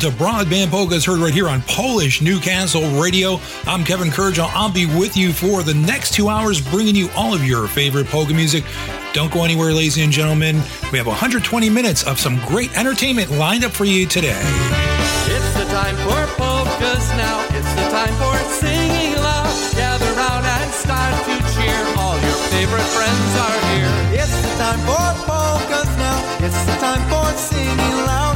to Broadband Polkas, heard right here on Polish Newcastle Radio. I'm Kevin Kurdziel. I'll be with you for the next two hours, bringing you all of your favorite polka music. Don't go anywhere, ladies and gentlemen. We have 120 minutes of some great entertainment lined up for you today. It's the time for polkas now. It's the time for singing loud. Gather round and start to cheer. All your favorite friends are here. It's the time for polkas now. It's the time for singing loud.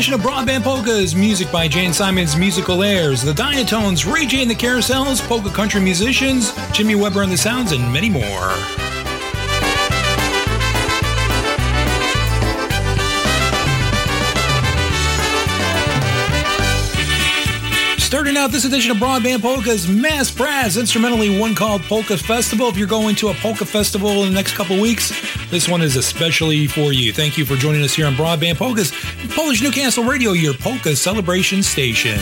Edition of Broadband Polkas, music by Jane Simon's Musical Airs, the Diatones, Ray J and the Carousels, polka country musicians, Jimmy Weber and the Sounds, and many more. Out this edition of Broadband Polkas, Mass Brass, instrumentally one called Polka Festival. If you're going to a polka festival in the next couple weeks, this one is especially for you. Thank you for joining us here on Broadband Polkas, Polish Newcastle Radio, your polka celebration station.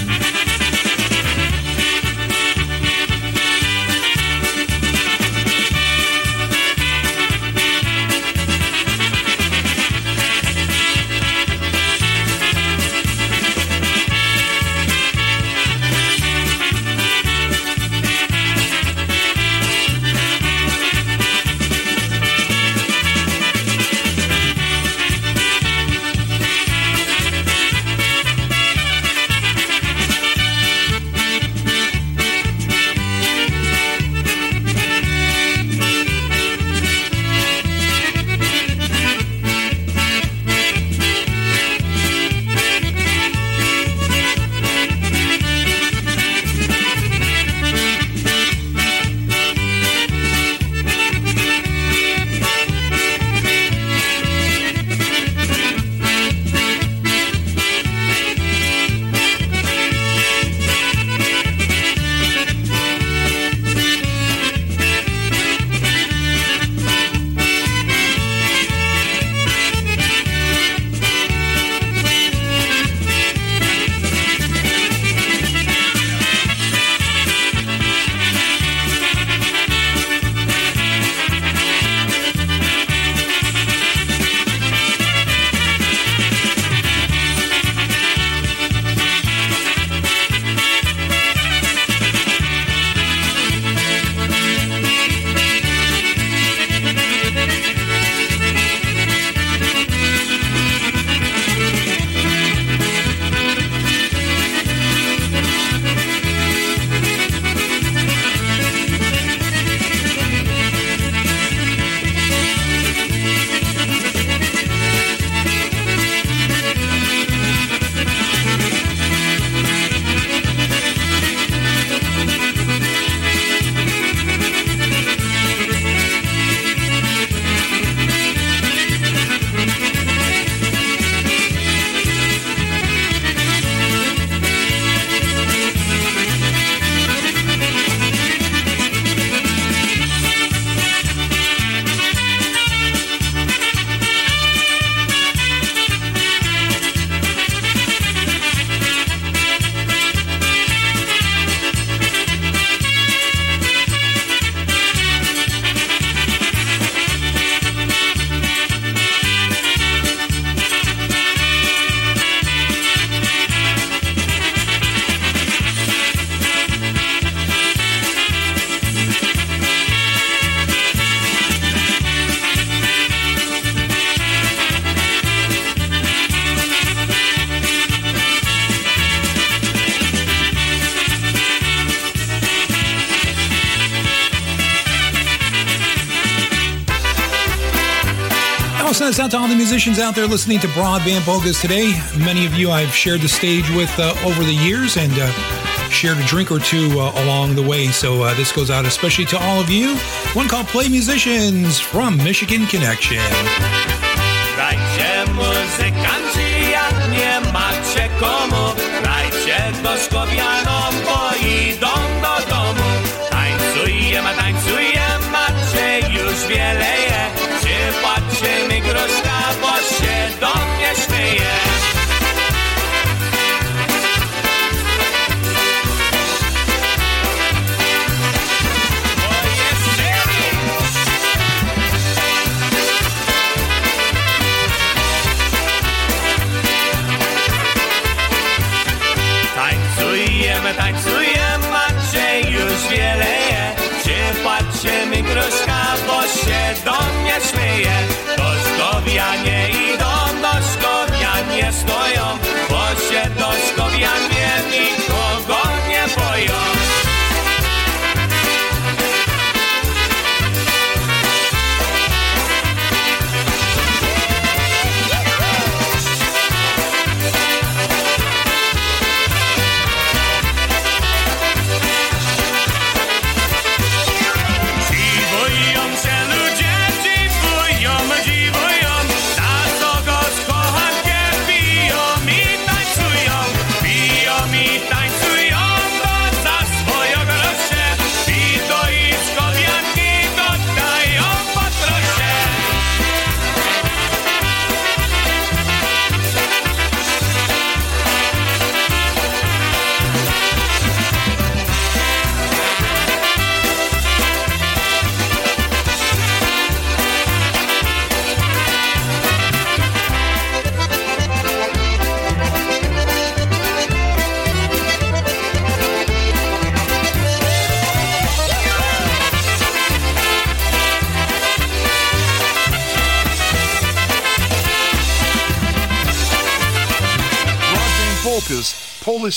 Musicians out there listening to Broadband Polkas today. Many of you I've shared the stage with uh, over the years and uh, shared a drink or two uh, along the way. So uh, this goes out especially to all of you. One called Play Musicians from Michigan Connection. Muzykanci, jak nie macie komu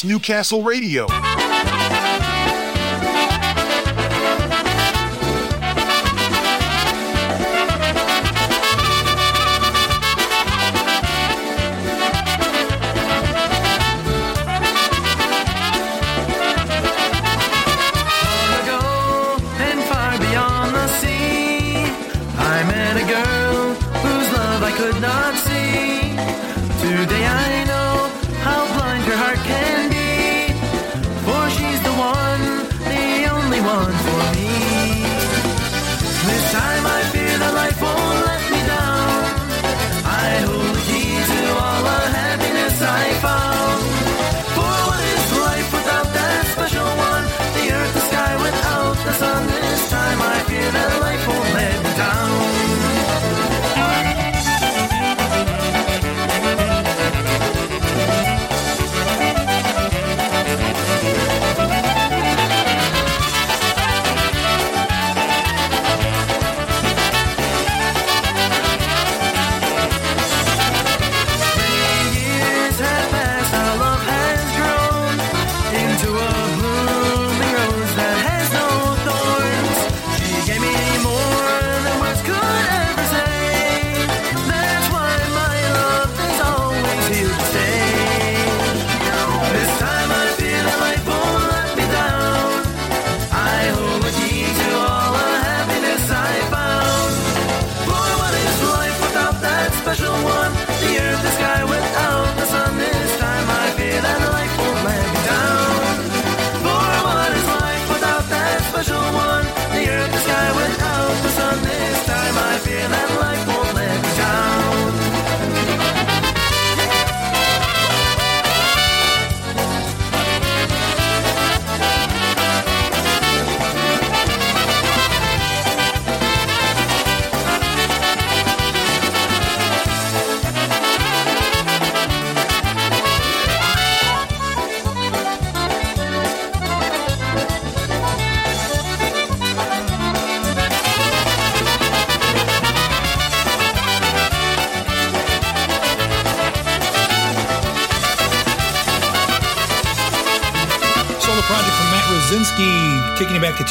Newcastle Radio.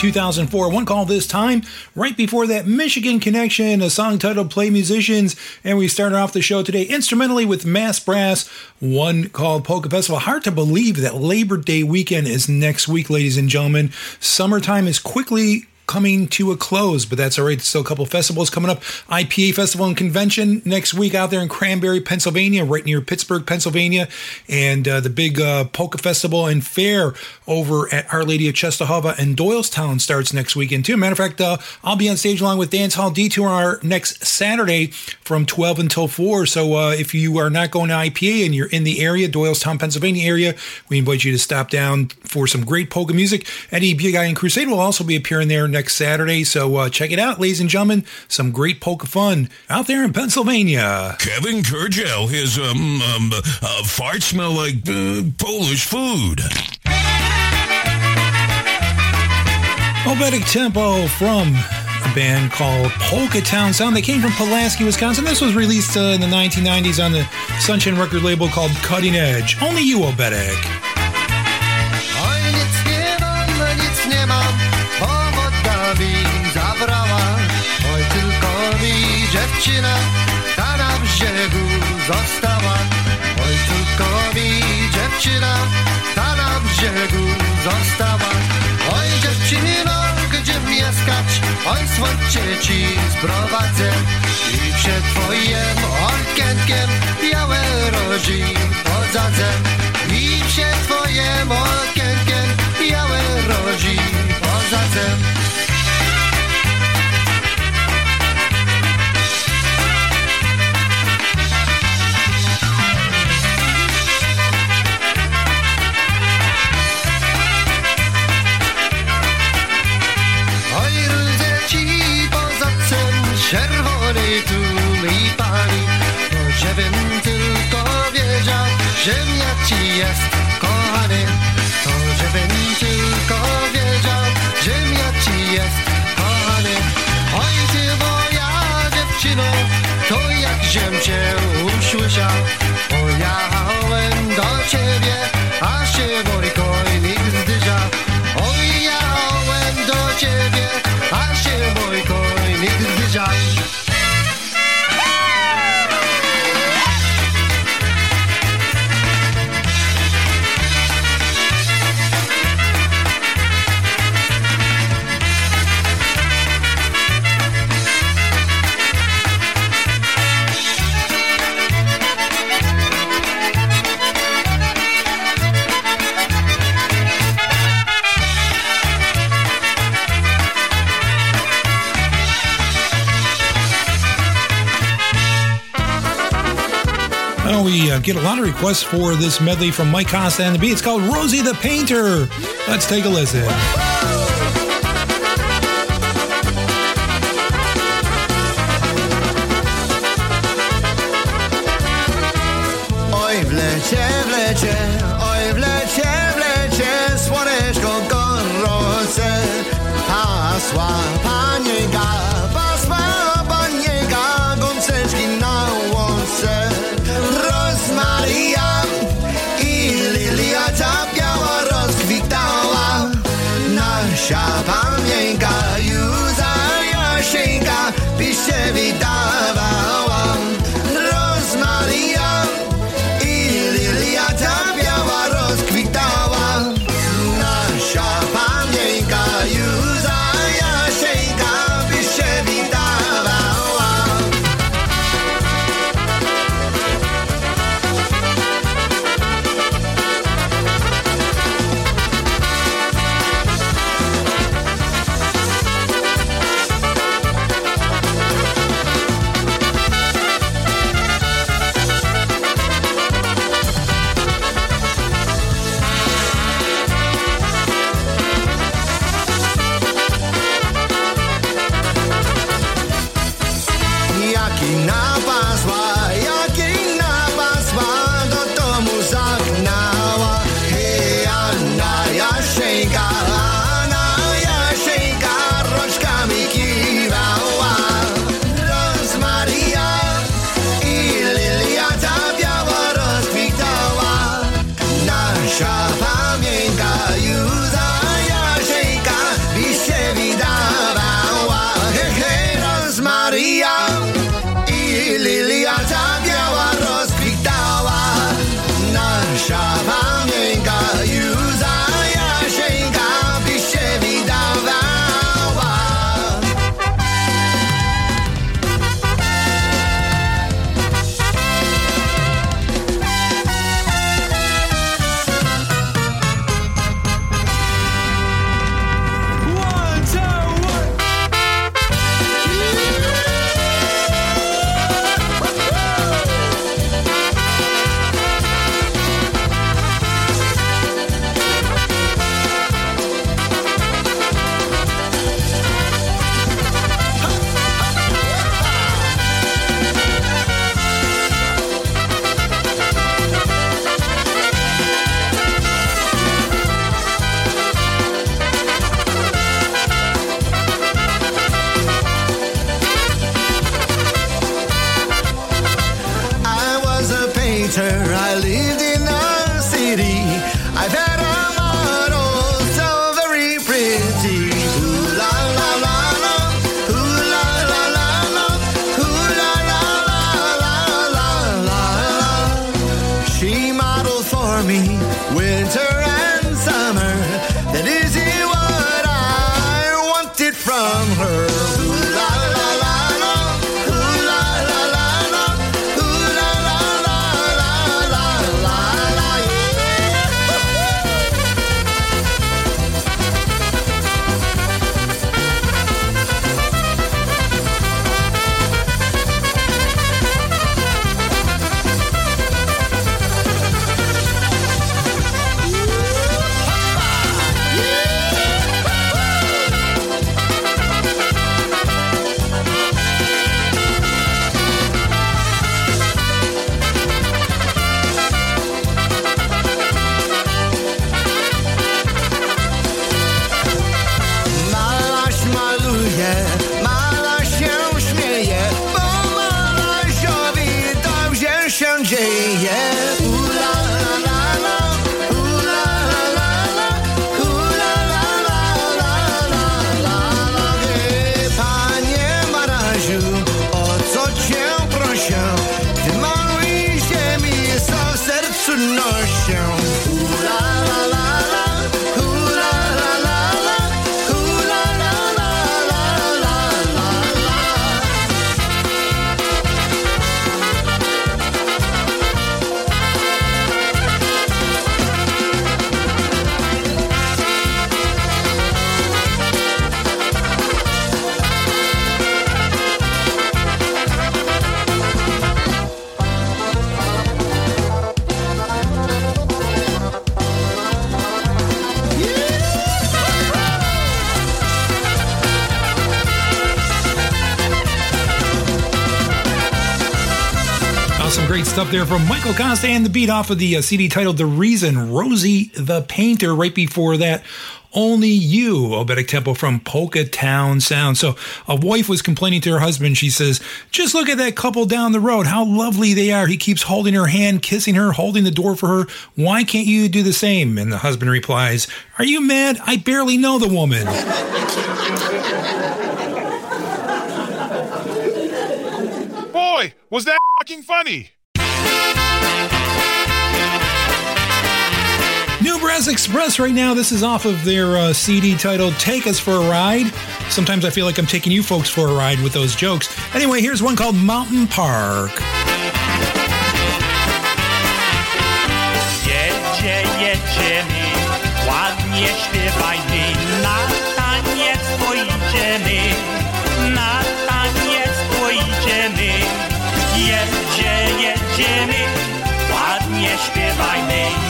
2004. One call this time, right before that Michigan Connection, a song titled Play Musicians. And we started off the show today instrumentally with Mass Brass, one called Polka Festival. Hard to believe that Labor Day weekend is next week, ladies and gentlemen. Summertime is quickly coming to a close, but that's all right. Still a couple festivals coming up. IPA Festival and Convention next week out there in Cranberry, Pennsylvania, right near Pittsburgh, Pennsylvania, and uh, the big uh, Polka Festival and Fair over at Our Lady of Czestochowa and Doylestown starts next weekend too. Matter of fact, uh, I'll be on stage along with Dance Hall Detour our next Saturday from 12 until 4. So uh, if you are not going to IPA and you're in the area, Doylestown, Pennsylvania area, we invite you to stop down for some great polka music. Eddie Bugaj and Crusade will also be appearing there next next Saturday. So uh, check it out, ladies and gentlemen. Some great polka fun out there in Pennsylvania. Kevin Kurdziel, his um, um uh, fart smell like uh, Polish food. Oberek Tempo from a band called Polka Town Sound. They came from Pulaski, Wisconsin. This was released uh, in the 1990s on the Sunshine record label called Cutting Edge. Only you, Oberek. Dziewczyna ta na brzegu została. Oj, tylko mi dziewczyna ta na brzegu została. Oj, dziewczyno, gdzie mieszkać? Oj, słońce ci sprowadzę i przed twoim okienkiem białe roży podzadzę. I przed twoim okienkiem białe roży podzadzę. Żebym tylko wiedział, że ci jest kochany. To żebym tylko wiedział, że ci jest kochany. Oj ty moja dziewczyno, to jak żem cię usłyszał, pojechałem do ciebie, aż some get a lot of requests for this medley from Mike Costa and the B. It's called Rosie the Painter. Let's take a listen. There from Michael Costa and the beat off of the uh, CD titled The Reason, Rosie the Painter. Right before that, Only You, Oberek Tempo from Polka Town Sound. So a wife was complaining to her husband. She says, Just look at that couple down the road. How lovely they are. He keeps holding her hand, kissing her, holding the door for her. Why can't you do the same? And the husband replies, Are you mad? I barely know the woman. Boy, was that fucking funny? New Brass Express right now. This is off of their uh, CD titled Take Us for a Ride. Sometimes I feel like I'm taking you folks for a ride with those jokes. Anyway, here's one called Mountain Park. Jedzie, jedziemy, ładnie śpiewajmy, na taniec na taniec. Jedzie, jedziemy, ładnie śpiewajmy,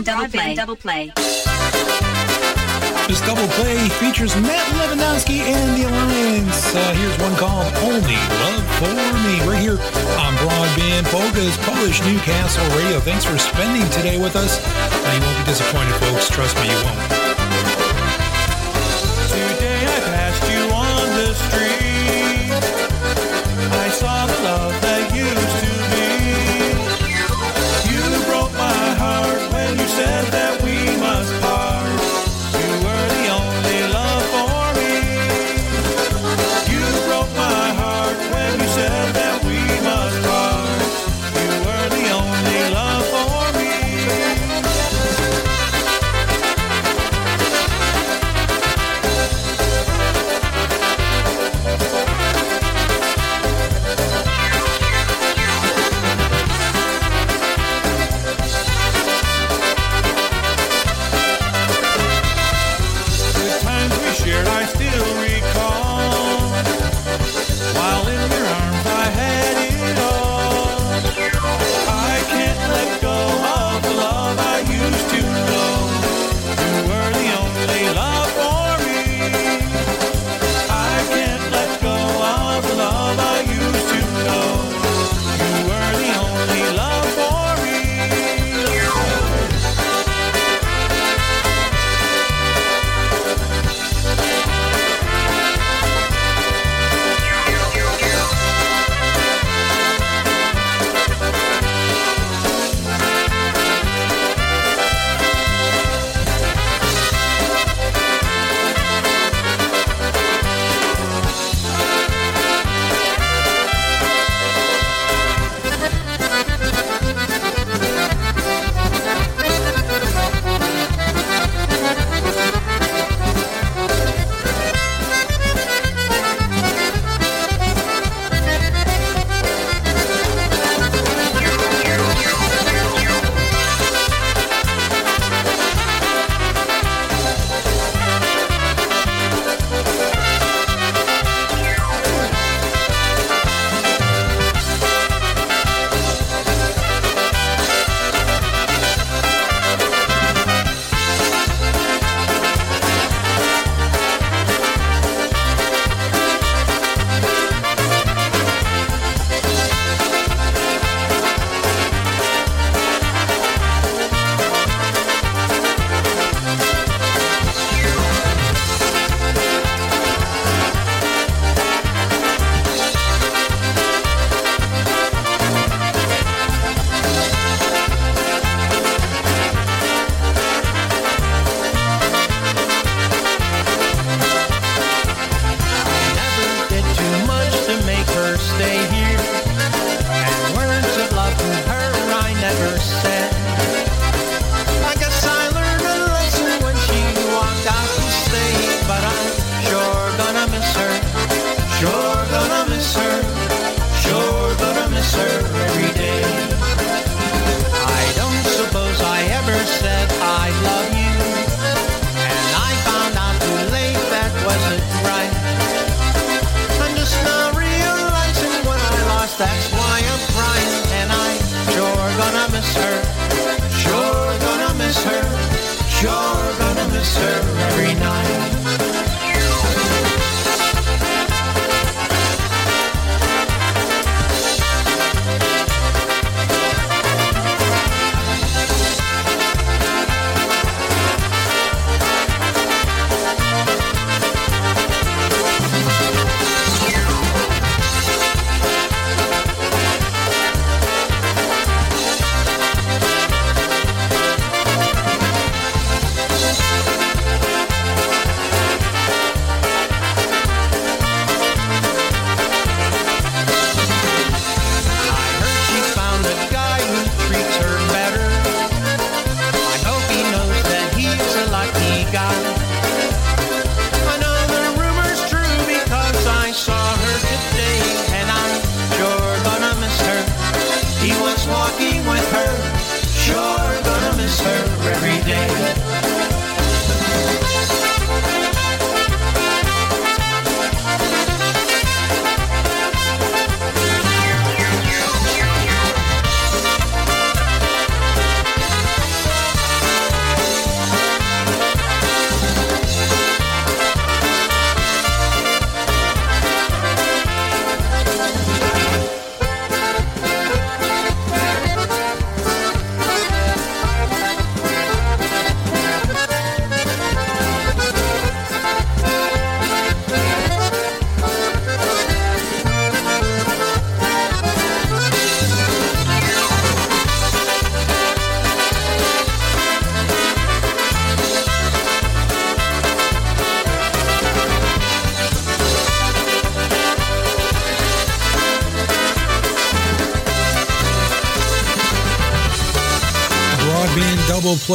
broadband double play. Double play. This double play features Matt Lewandowski and the Alliance. Uh, here's one called Only Love for Me, right here on Broadband Polkas, Polish Newcastle Radio. Thanks for spending today with us. Uh, you won't be disappointed, folks. Trust me, you won't.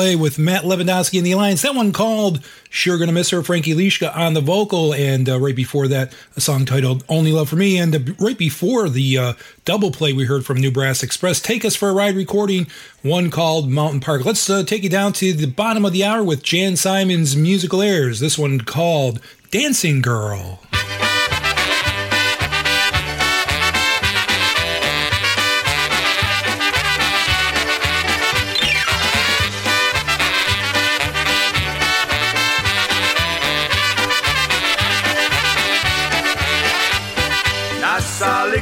Play with Matt Lewandowski in the Alliance. That one called Sure Gonna Miss Her, Frankie Lishka on the vocal. And uh, right before that, a song titled Only Love for Me. And uh, right before the uh, double play, we heard from New Brass Express, Take Us for a Ride recording, one called Mountain Park. Let's uh, take you down to the bottom of the hour with Jan Simon's musical airs. This one called Dancing Girl.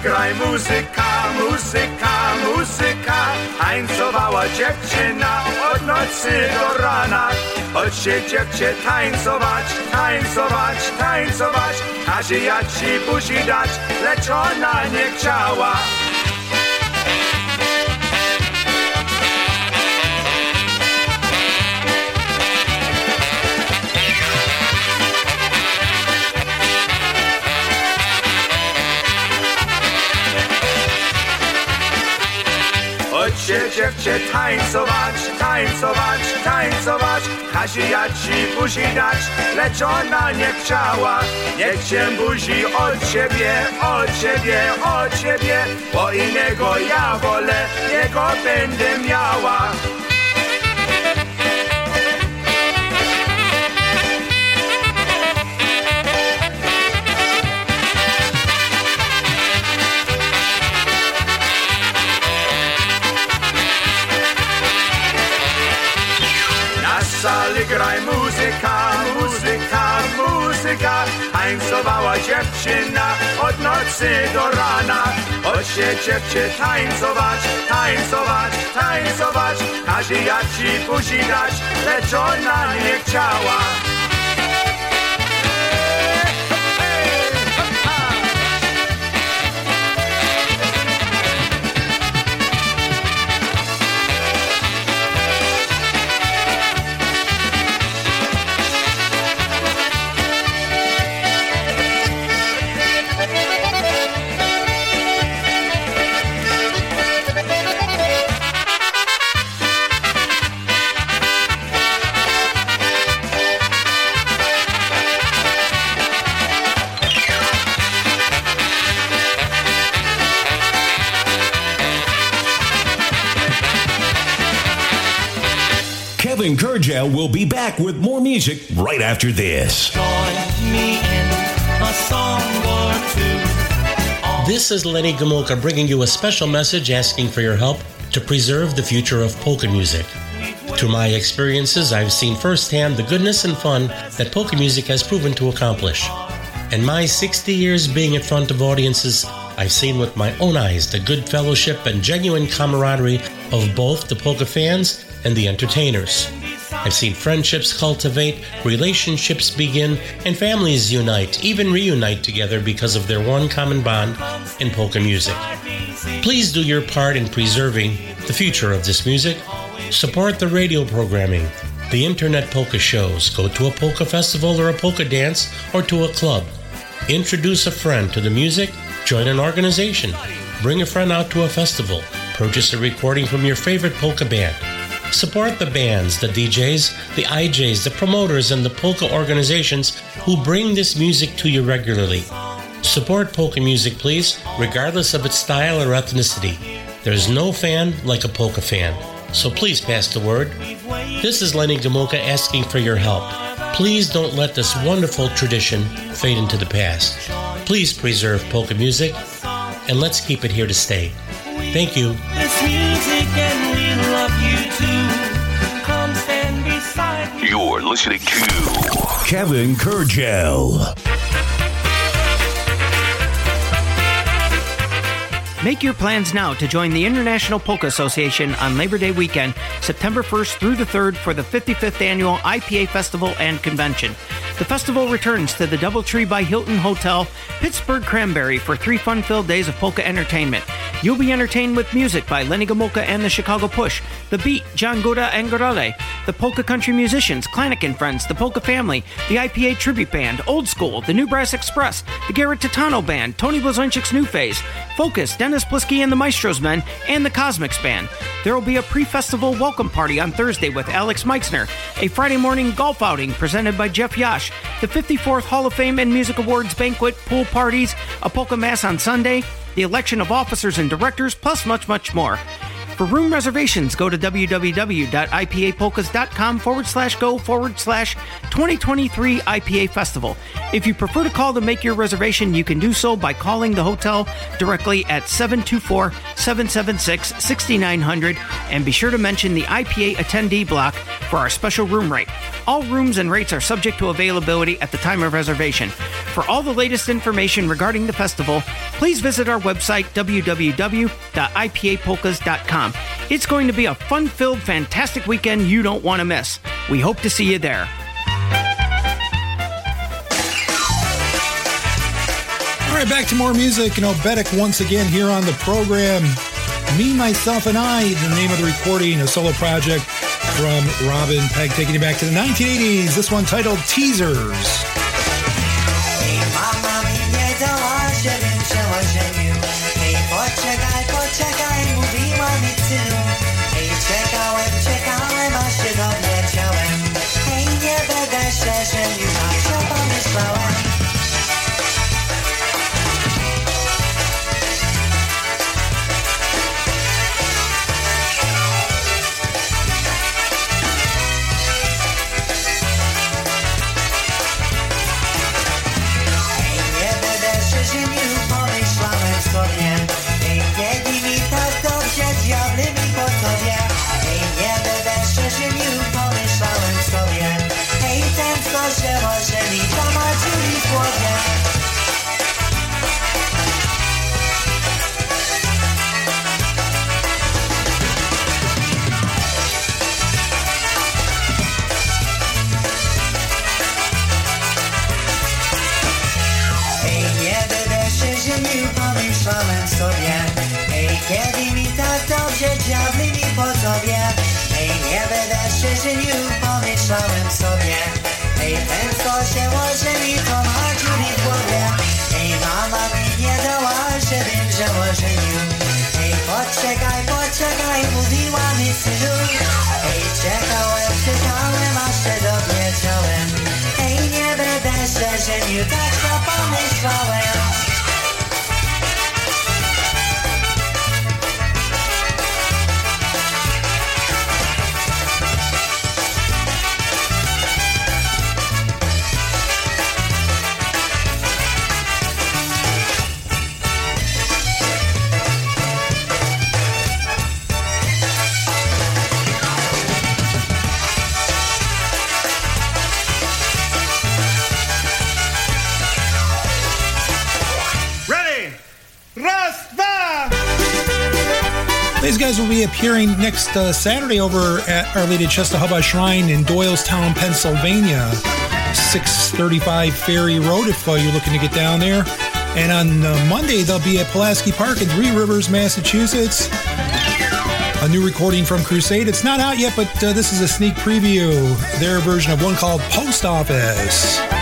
Graj muzyka, muzyka, muzyka. Tańcowała dziewczyna od nocy do rana. Chodźcie dziewczę tańcować, tańcować, tańcować. Każe ja ci buzi dać, lecz ona nie chciała Dziewczę tańcować, tańcować, tańcować. Każe ja ci buzi dać, lecz ona nie chciała. Niech się buzi od ciebie, od ciebie, od ciebie Bo innego ja wolę, jego będę miała Tańcowała dziewczyna od nocy do rana. Chodźcie dziewczę tańcować, tańcować, tańcować. Każe ja ci buzi dać, lecz ona nie chciała back with more music right after this. This is Lenny Gomulka bringing you a special message asking for your help to preserve the future of polka music. Through my experiences, I've seen firsthand the goodness and fun that polka music has proven to accomplish. In my 60 years being in front of audiences, I've seen with my own eyes the good fellowship and genuine camaraderie of both the polka fans and the entertainers. I've seen friendships cultivate, relationships begin, and families unite, even reunite together because of their one common bond in polka music. Please do your part in preserving the future of this music. Support the radio programming, the internet polka shows, go to a polka festival or a polka dance, or to a club. Introduce a friend to the music, join an organization, bring a friend out to a festival, purchase a recording from your favorite polka band. Support the bands, the DJs, the IJs, the promoters, and the polka organizations who bring this music to you regularly. Support polka music, please, regardless of its style or ethnicity. There's no fan like a polka fan, so please pass the word. This is Lenny Gomulka asking for your help. Please don't let this wonderful tradition fade into the past. Please preserve polka music, and let's keep it here to stay. Thank you. You're listening to Kevin Kurdziel. Make your plans now to join the International Polka Association on Labor Day weekend, September 1st through the 3rd for the 55th annual IPA Festival and Convention. The festival returns to the Doubletree by Hilton Hotel, Pittsburgh Cranberry for three fun-filled days of polka entertainment. You'll be entertained with music by Lenny Gomulka and the Chicago Push, The Beat, John Gora and Gorale, the Polka Country Musicians, Klanick and Friends, the Polka Family, the IPA Tribute Band, Old School, the New Brass Express, the Garrett Tatano Band, Tony Blazonczyk's New Phase, Focus, Dennis Polisky and the Maestros Men, and the Cosmics Band. There will be a pre-festival welcome party on Thursday with Alex Meixner, a Friday morning golf outing presented by Jeff Yash, the 54th Hall of Fame and Music Awards banquet, pool parties, a polka mass on Sunday, the election of officers and directors, plus much, much more. For room reservations, go to www.ipapolkas.com forward slash go forward slash 2023 IPA Festival. If you prefer to call to make your reservation, you can do so by calling the hotel directly at 724 776 6900 and be sure to mention the IPA attendee block for our special room rate. All rooms and rates are subject to availability at the time of reservation. For all the latest information regarding the festival, please visit our website www.ipapolkas.com. It's going to be a fun filled, fantastic weekend you don't want to miss. We hope to see you there. All right, back to more music. You know, Bedek once again here on the program. Me, Myself, and I, the name of the recording, a solo project from Robin Peg, taking you back to the 1980s. This one titled Teasers. Poczekaj, poczekaj, mówiła mi synu Hej, czekałem, czekałem, aż się dowiedziałem. Hej, nie będę się żenił, tak to pomyślałem guys will be appearing next uh, Saturday over at Our Lady of Czestochowa Shrine in Doylestown, Pennsylvania, 635 Ferry Road if uh, you're looking to get down there. And on uh, Monday, they'll be at Pulaski Park in Three Rivers, Massachusetts. A new recording from Crusade. It's not out yet, but uh, this is a sneak preview. Their version of one called Post Office.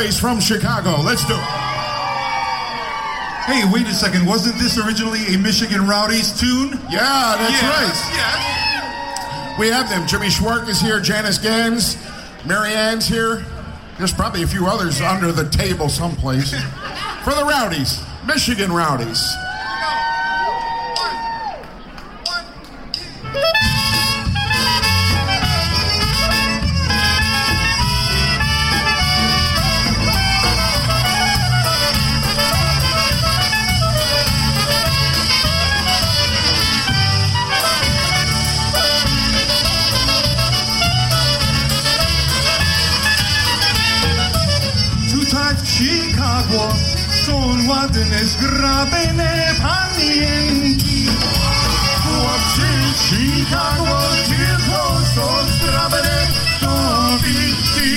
Boys from Chicago. Let's do it. Hey, wait a second. Wasn't this originally a Michigan Rowdies tune? Yeah, that's Yeah, right. We have them. Jimmy Schwark is here, Janice Gans, Mary Ann's here. There's probably a few others under the table someplace. For the Rowdies, Michigan Rowdies. grabene panienki. Chłopcy Chicago, ciepło są sprawne nowinki.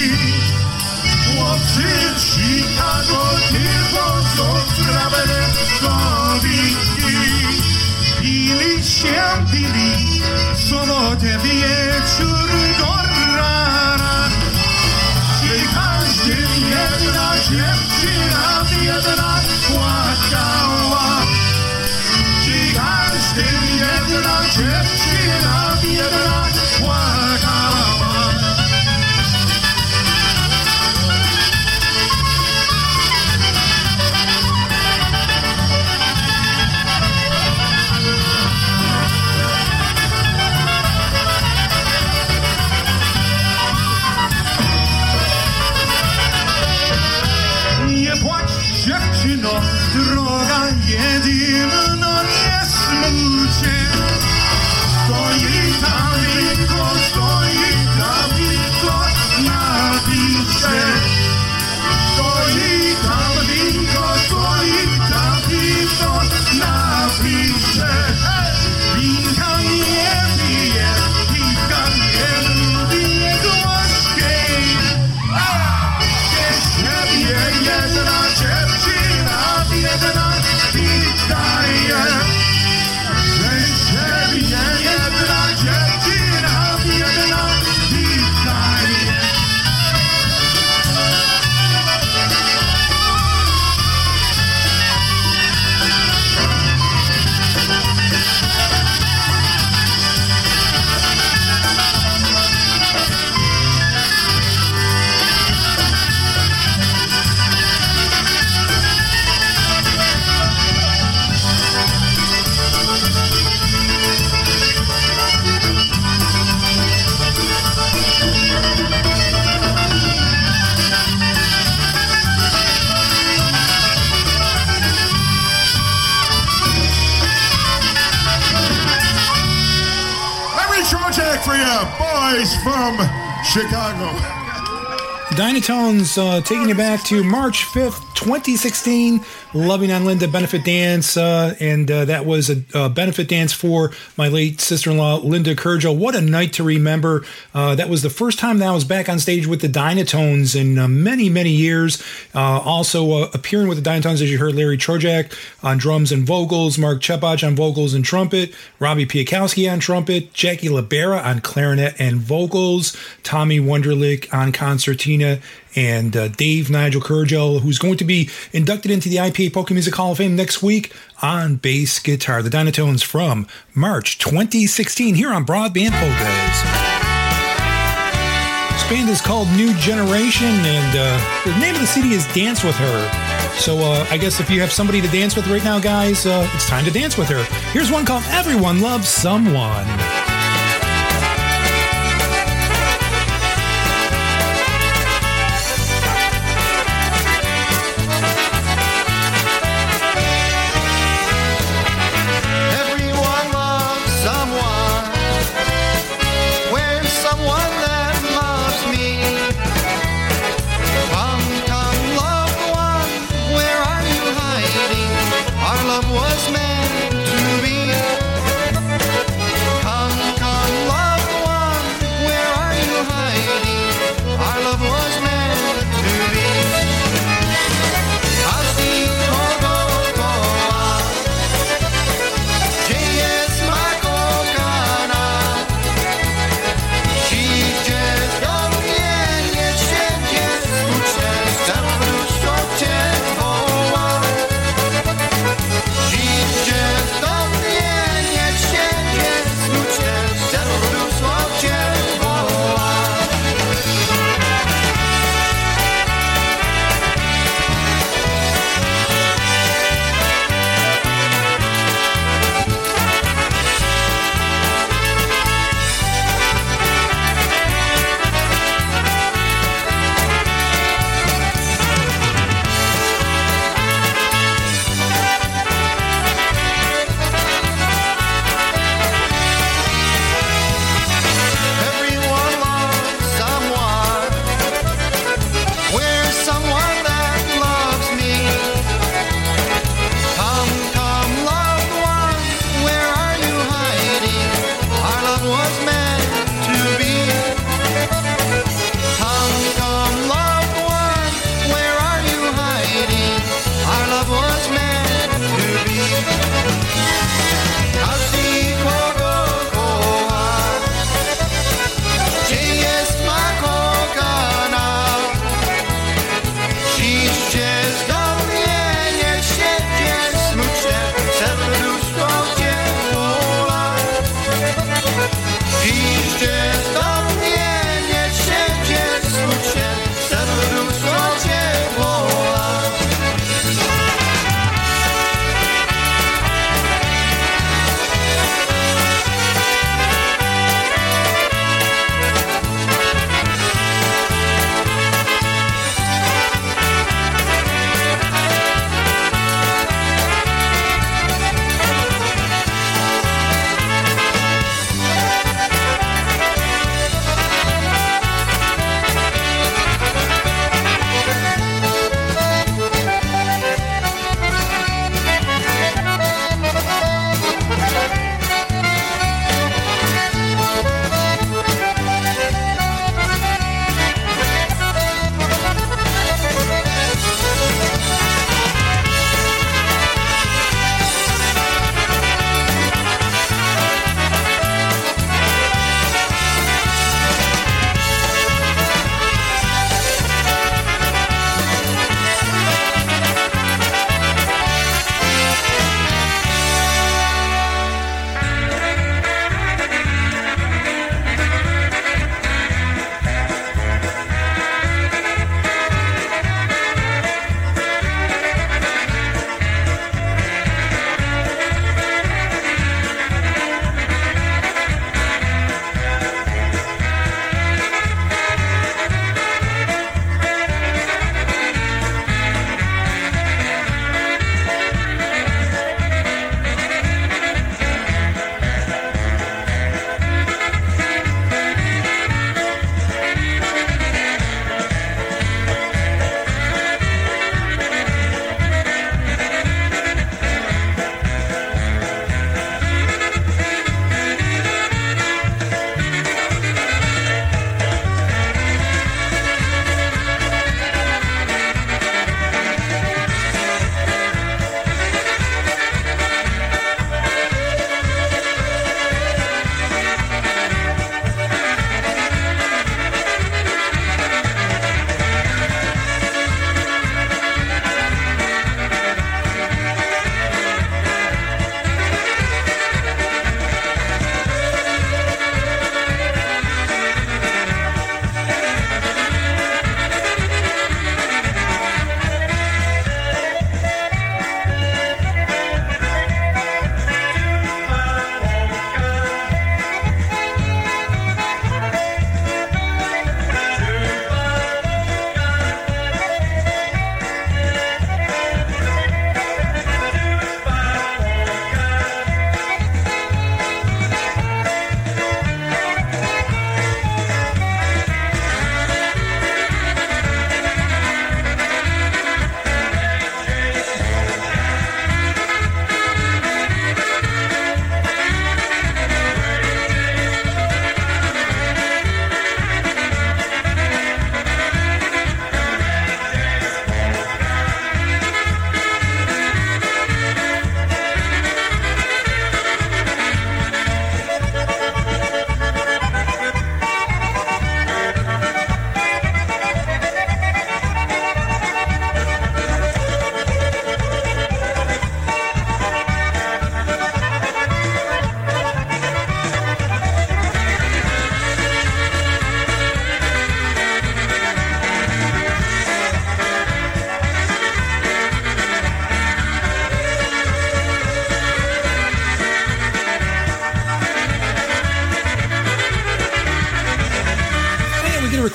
Chłopcy Chicago, ciepło są sprawne nowinki. Pili się pili w sobotę wieczór do rana. Czy każdy jedna dziewczyna, jedna from Chicago. Dynatones uh, taking you back to March 5th, 2016, Loving on Linda benefit dance. Uh, and uh, that was a, a benefit dance for my late sister in law, Linda Kurdziel. What a night to remember. Uh, that was the first time that I was back on stage with the Dynatones in uh, many, many years. Uh, also uh, appearing with the Dynatones, as you heard, Larry Trojak on drums and vocals, Mark Chepach on vocals and trumpet, Robbie Piakowski on trumpet, Jackie Libera on clarinet and vocals, Tommy Wunderlich on concertina, and uh, Dave Nigel Kurdziel, who's going to be inducted into the IPA Polka Music Hall of Fame next week on bass guitar. The Dynatones from March 2016 here on Broadband Polkas. This band is called New Generation, and uh, the name of the CD is Dance with Her. So uh, I guess if you have somebody to dance with right now, guys, uh, it's time to dance with her. Here's one called Everyone Loves Someone.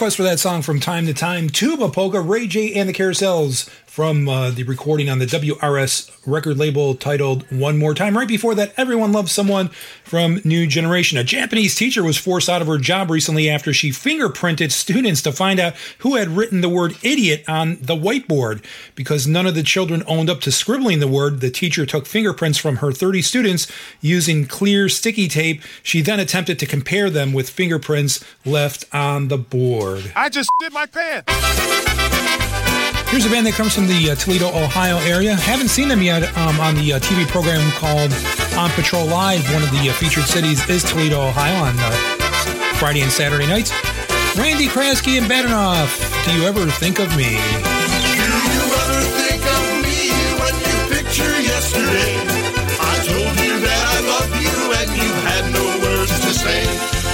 Requests for that song from time to time. Tuba Polka, Ray J and the Carousels from uh, the recording on the WRS record label titled One More Time. Right before that, Everyone Loves Someone from New Generation. A Japanese teacher was forced out of her job recently after she fingerprinted students to find out who had written the word idiot on the whiteboard. Because none of the children owned up to scribbling the word, the teacher took fingerprints from her 30 students using clear sticky tape. She then attempted to compare them with fingerprints left on the board. I just did my pants. Here's a band that comes from the uh, Toledo, Ohio area. Haven't seen them yet um, on the uh, TV program called On Patrol Live. One of the uh, featured cities is Toledo, Ohio on uh, Friday and Saturday nights. Randy Kraske and Badenoff, do you ever think of me? Do you ever think of me when you picture yesterday? I told you that I love you and you had no words to say.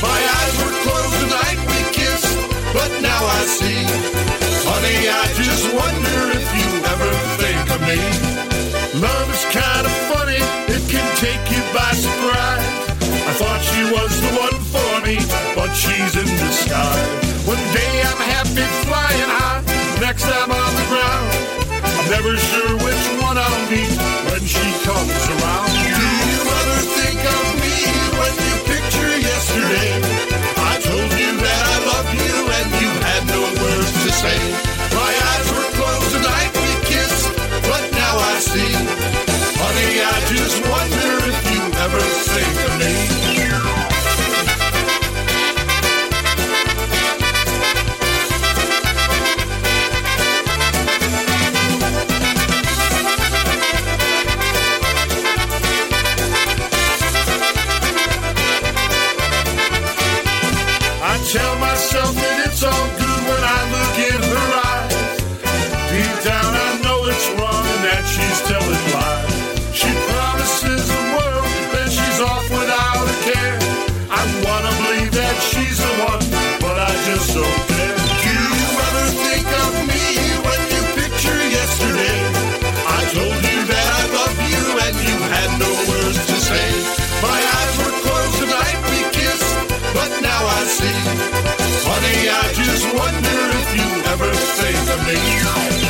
My eyes were closed the night we kissed, but now I see. Honey, I just wonder if you ever think of me. Love is kind of funny, it can take you by surprise. I thought she was the one for me, but she's in disguise. One day I'm happy flying high, next I'm on the ground. I'm never sure which one I'll be when she comes around. Me.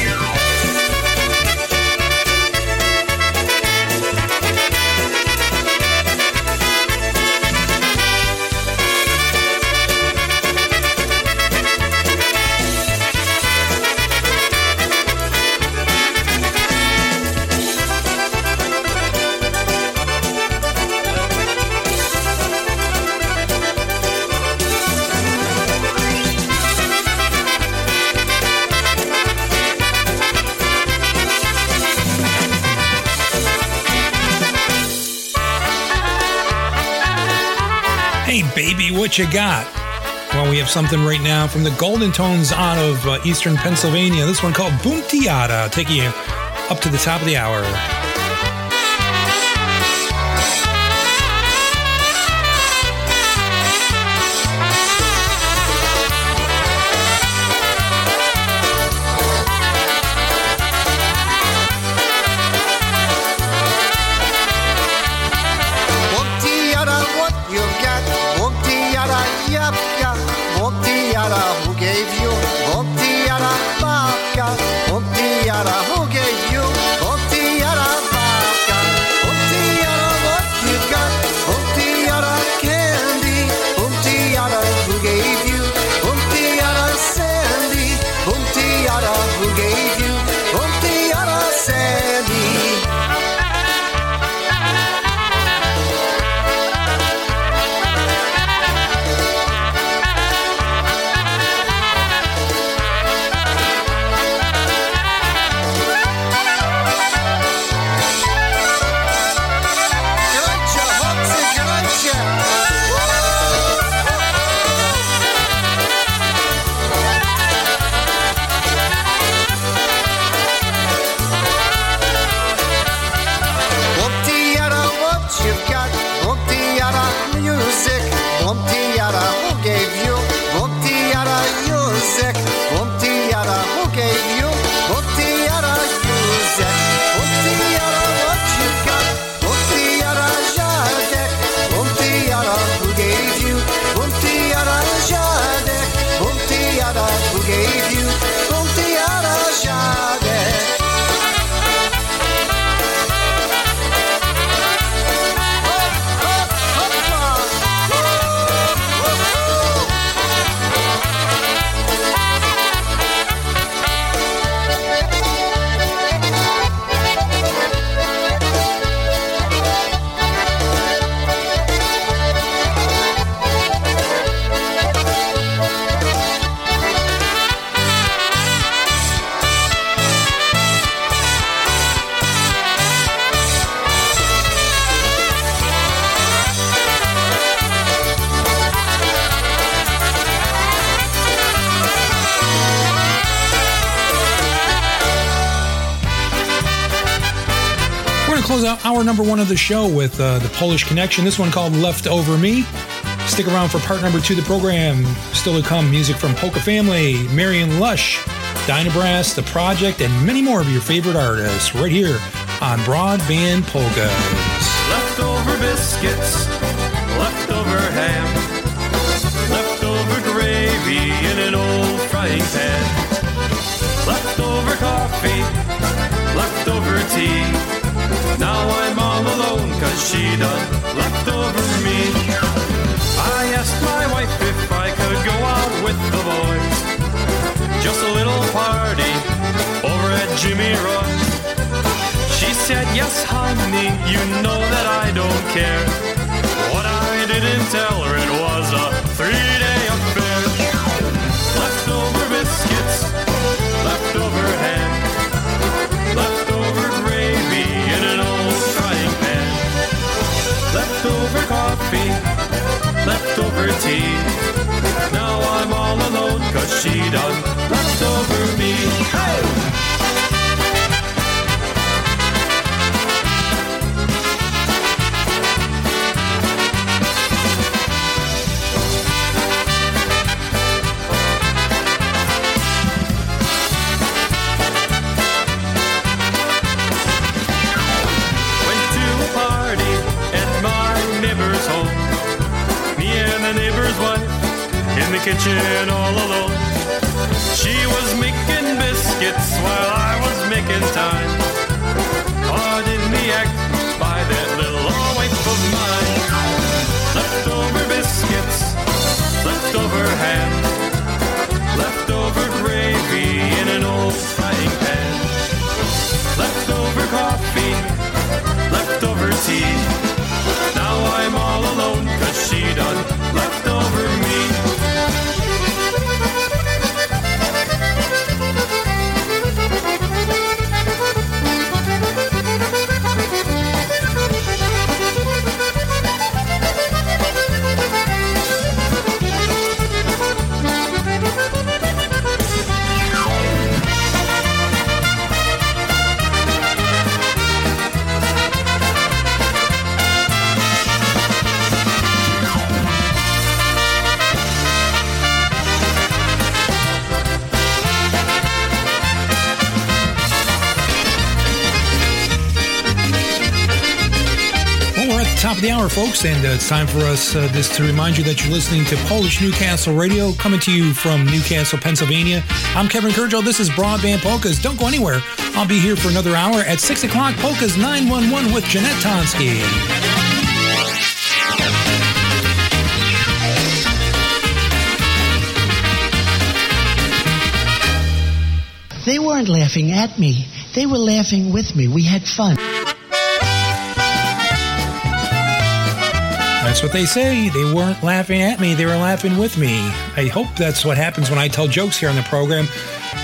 You got? Well, we have something right now from the Golden Tones out of uh, eastern Pennsylvania. This one called Boom Tiata, taking you up to the top of the hour. Hour number one of the show with uh, the Polish Connection. This one called Left Over Me. Stick around for part number two of the program. Still to come, music from Polka Family, Marion Lush, Dynabrass, The Project, and many more of your favorite artists right here on Broadband Polkas. Leftover biscuits, leftover ham, leftover gravy in an old frying pan, leftover coffee, leftover tea. Done left over me. I asked my wife if I could go out with the boys. Just a little party over at Jimmy Roy's. She said, yes, honey, you know that I don't care. What I didn't tell her, it was a tea. Now I'm all alone, cause she done left over me. Kitchen all alone. She was making biscuits while I was making time. In the act by that little old wife of mine. Leftover biscuits, leftover ham, leftover gravy in an old frying pan. Leftover coffee, leftover tea. Now I'm all alone cause she done left over me. Hour, folks, and uh, it's time for us uh, to remind you that you're listening to Polish Newcastle Radio, coming to you from Newcastle, Pennsylvania. I'm Kevin Kurdziel. This is Broadband Polkas. Don't go anywhere. I'll be here for another hour at 6 o'clock, Polkas 911 with Jeanette Tonsky. They weren't laughing at me. They were laughing with me. We had fun. What they say. They weren't laughing at me, they were laughing with me. I hope that's what happens when I tell jokes here on the program.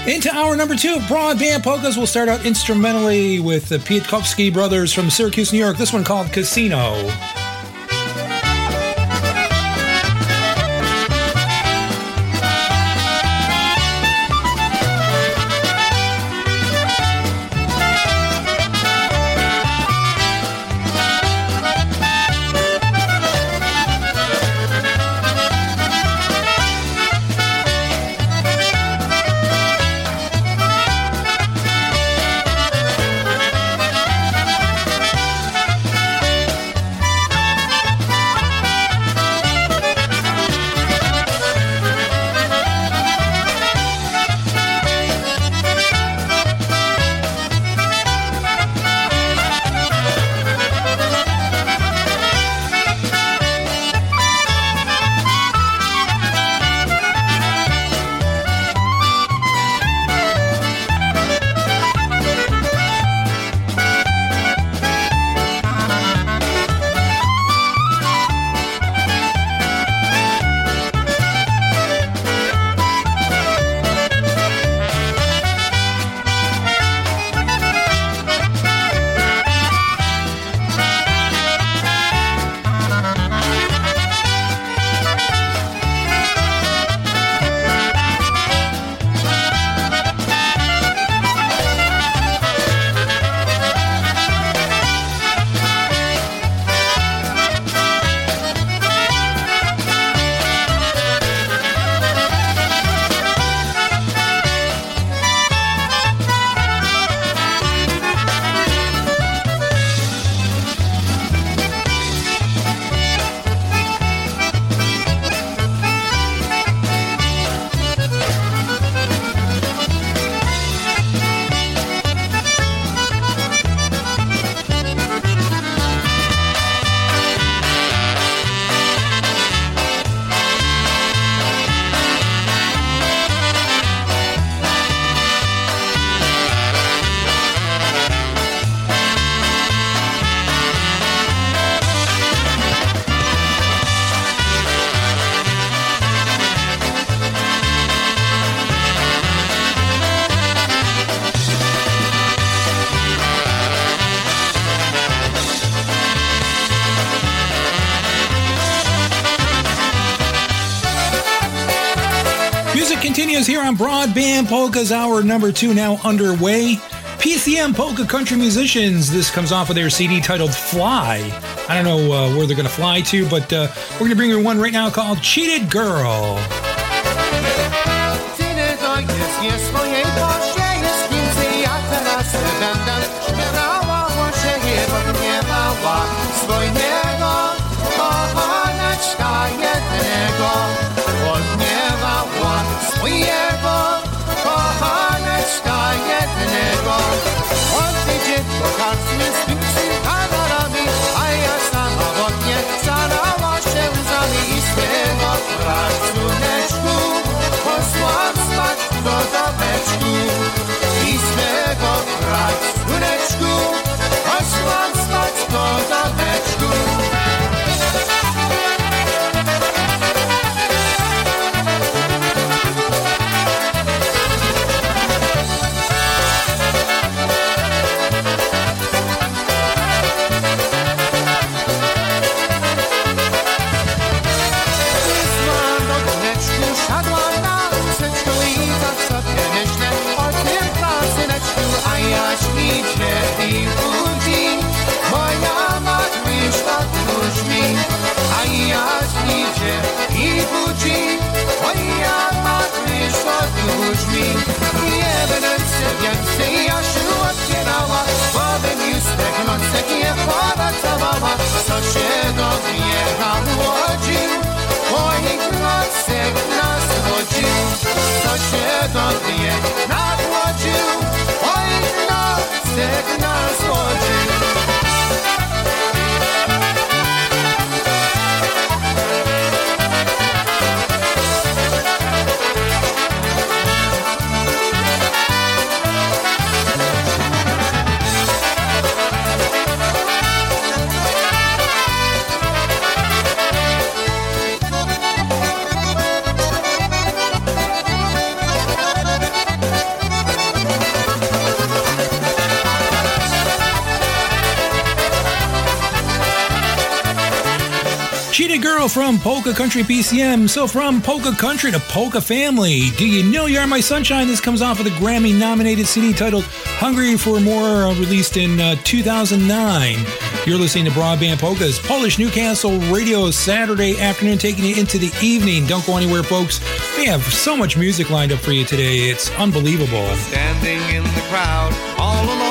Into hour number two of Broadband Polkas, we'll start out instrumentally with the Pietkowski brothers from Syracuse, New York. This one called. Casino. Polkas Hour number two now underway. PCM Polka Country Musicians. This comes off of their CD titled Fly. I don't know uh, where they're going to fly to, but uh, we're going to bring you one right now called Cheated Girl. Nie dojdziesz nie swojej from Polka Country PCM. So from Polka Country to Polka Family. Do you know you are my sunshine? This comes off of the Grammy nominated CD titled Hungry for More, uh, released in uh, 2009. You're listening to Broadband Polkas, Polish Newcastle Radio, Saturday afternoon, taking you into the evening. Don't go anywhere, folks. We have so much music lined up for you today. It's unbelievable. Standing in the crowd, all alone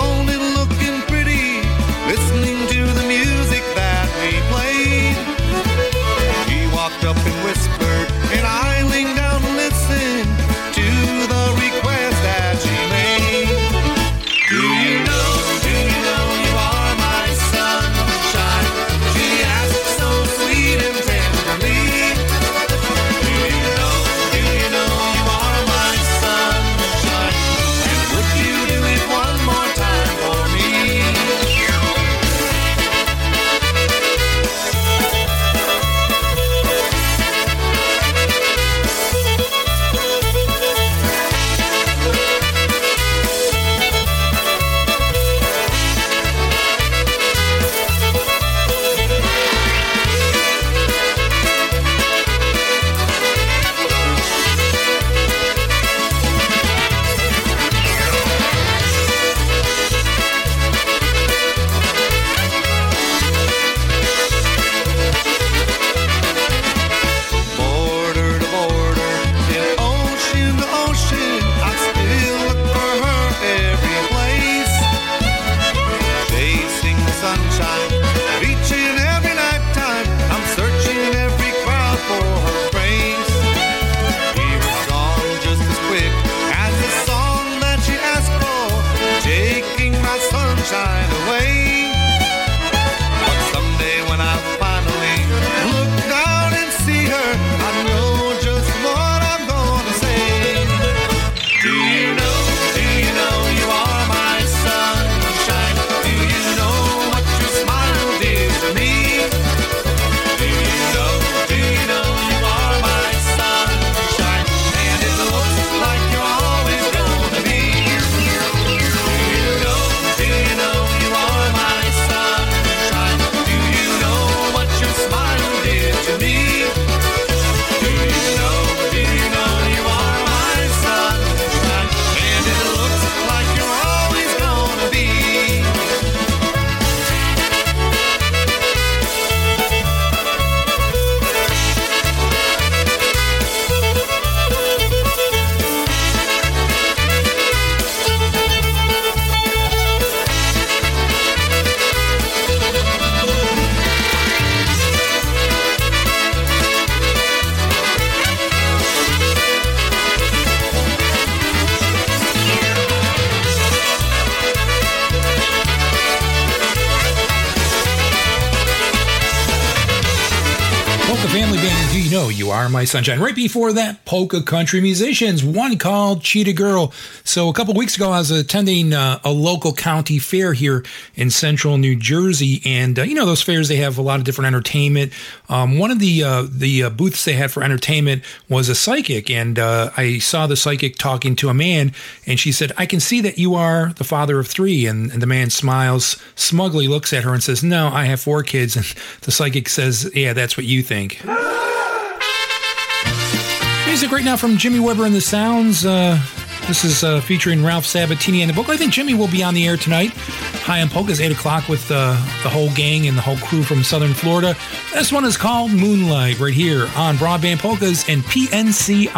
My Sunshine? Right before that, polka country musicians, one called Cheetah Girl. So a couple weeks ago, I was attending uh, a local county fair here in central New Jersey. And, uh, you know, those fairs, they have a lot of different entertainment. Um, one of the uh, the uh, booths they had for entertainment was a psychic. And uh, I saw the psychic talking to a man, and she said, I can see that you are the father of three. And, and the man smiles smugly, looks at her, and says, No, I have four kids. And the psychic says, Yeah, that's what you think. Music right now from Jimmy Weber and the Sounds. Uh, this is uh, featuring Ralph Sabatini and the book. I think Jimmy will be on the air tonight. High on Polkas 8 o'clock with uh, the whole gang and the whole crew from Southern Florida. This one is called Moonlight right here on Broadband Polkas and PNCR.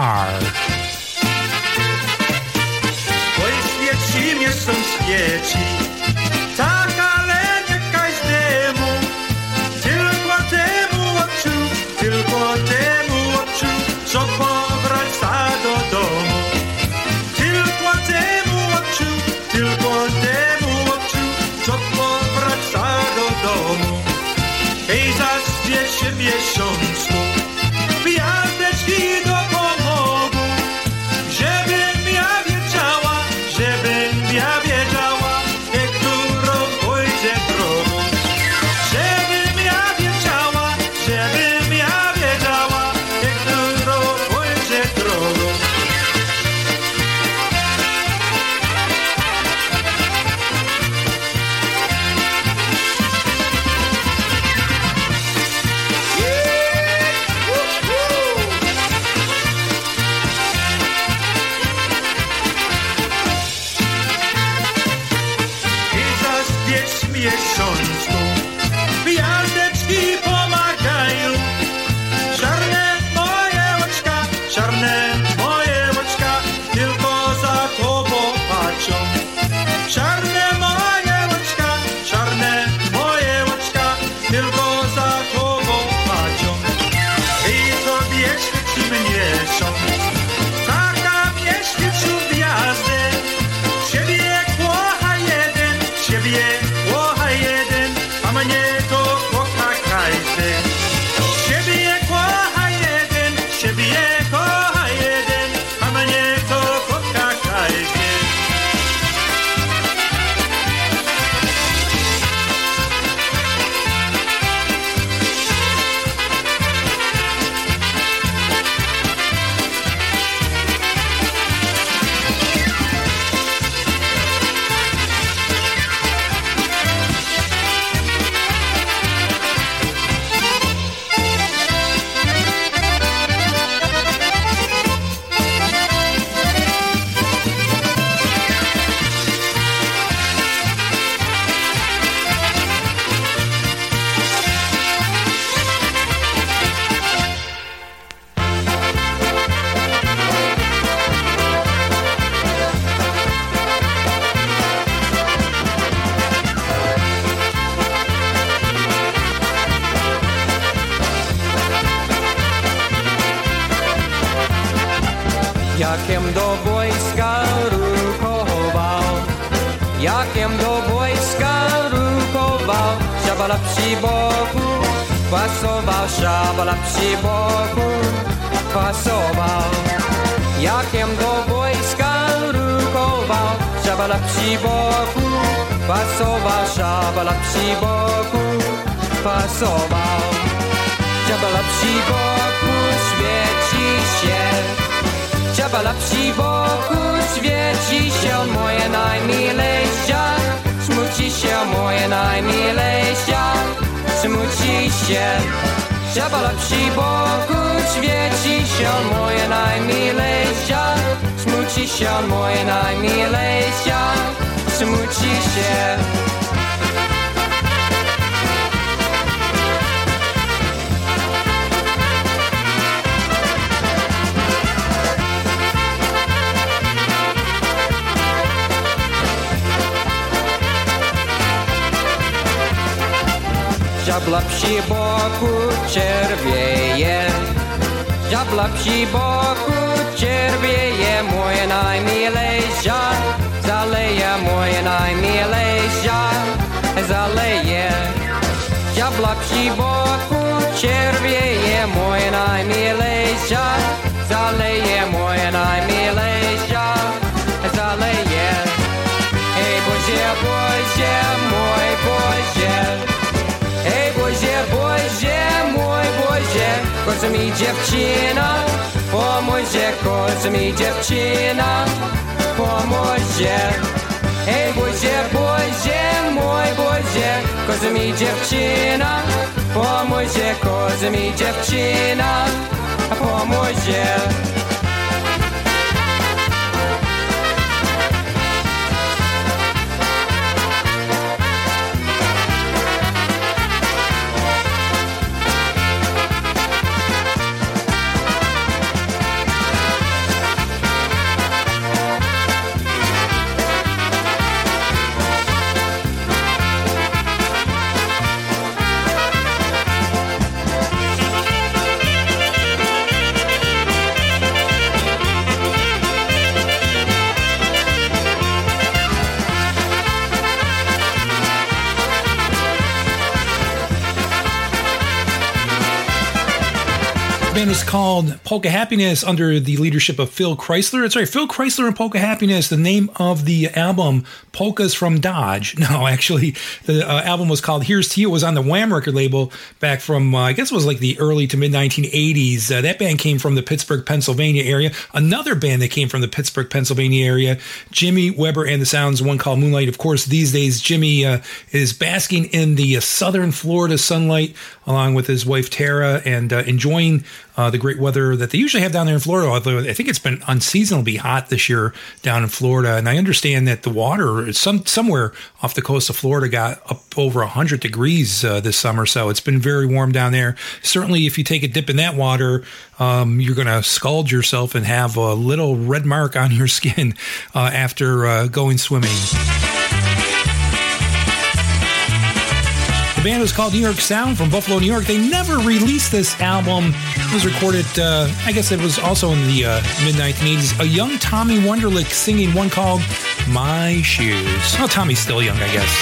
Polka Happiness under the leadership of Phil Chrysler. Right, Phil Chrysler and Polka Happiness. The name of the album, Polkas from Dodge. No, actually, the uh, album was called Here's to You. It was on the Wham record label back from, uh, I guess it was like the early to mid 1980s. Uh, that band came from the Pittsburgh, Pennsylvania area. Another band that came from the Pittsburgh, Pennsylvania area, Jimmy Weber and the Sounds, one called Moonlight. Of course, these days, Jimmy uh, is basking in the uh, southern Florida sunlight along with his wife Tara and uh, enjoying uh, the great weather that they usually have down there in Florida. Although I think it's been unseasonably hot this year down in Florida, and I understand that the water some somewhere off the coast of Florida got up over hundred degrees uh, this summer. So it's been very warm down there. Certainly, if you take a dip in that water, um, you're going to scald yourself and have a little red mark on your skin uh, after uh, going swimming. The band was called New York Sound from Buffalo, New York. They never released this album. It was recorded, uh, I guess it was also in the uh, mid 1980s. A young Tommy Wonderlick singing one called My Shoes. Well, Tommy's still young, I guess.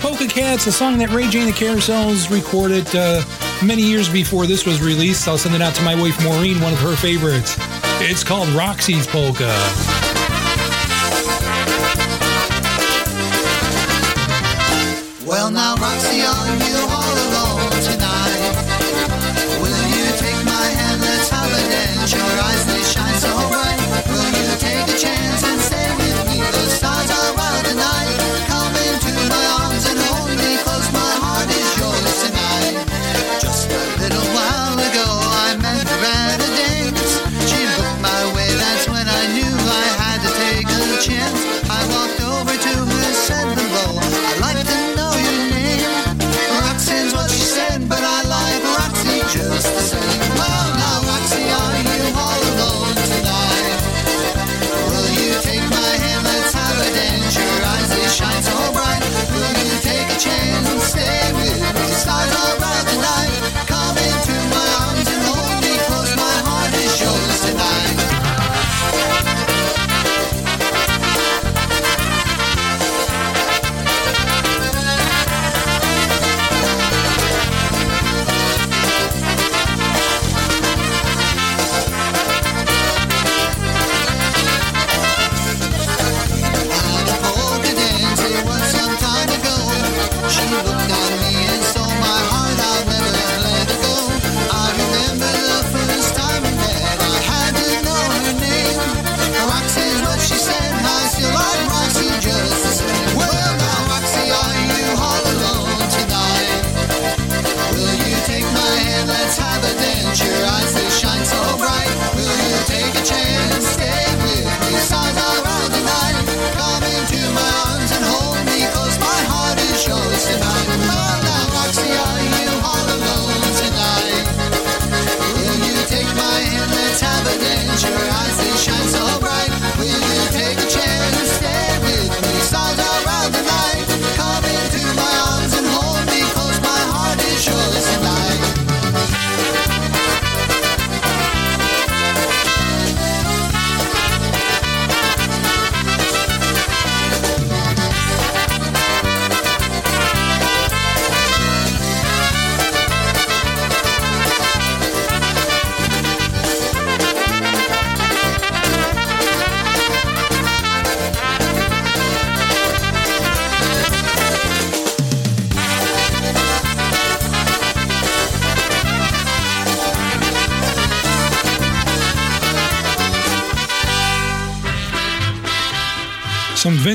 Polka Cats, a song that Ray Jay and the Carousels recorded uh, many years before this was released. I'll send it out to my wife Maureen, one of her favorites. It's called Roxy's Polka. Well, now, Roxy, are you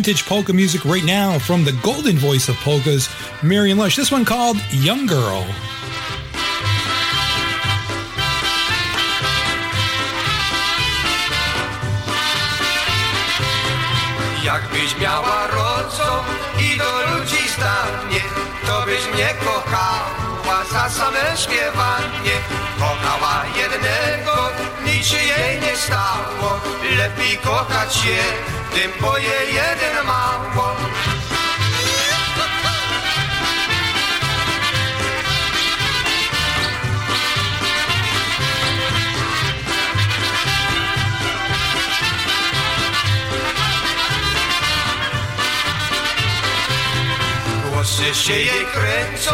vintage polka music right now from the golden voice of polkas, Marion Lush. This one called Young Girl. Jakbyś miała i do ludzi zdanie, to byś mnie kochała za same śpiewanie. Kochała jednego, nic się jej nie stało, lepiej kochać się, tym boje jeden mało. Włosy się jej kręcą,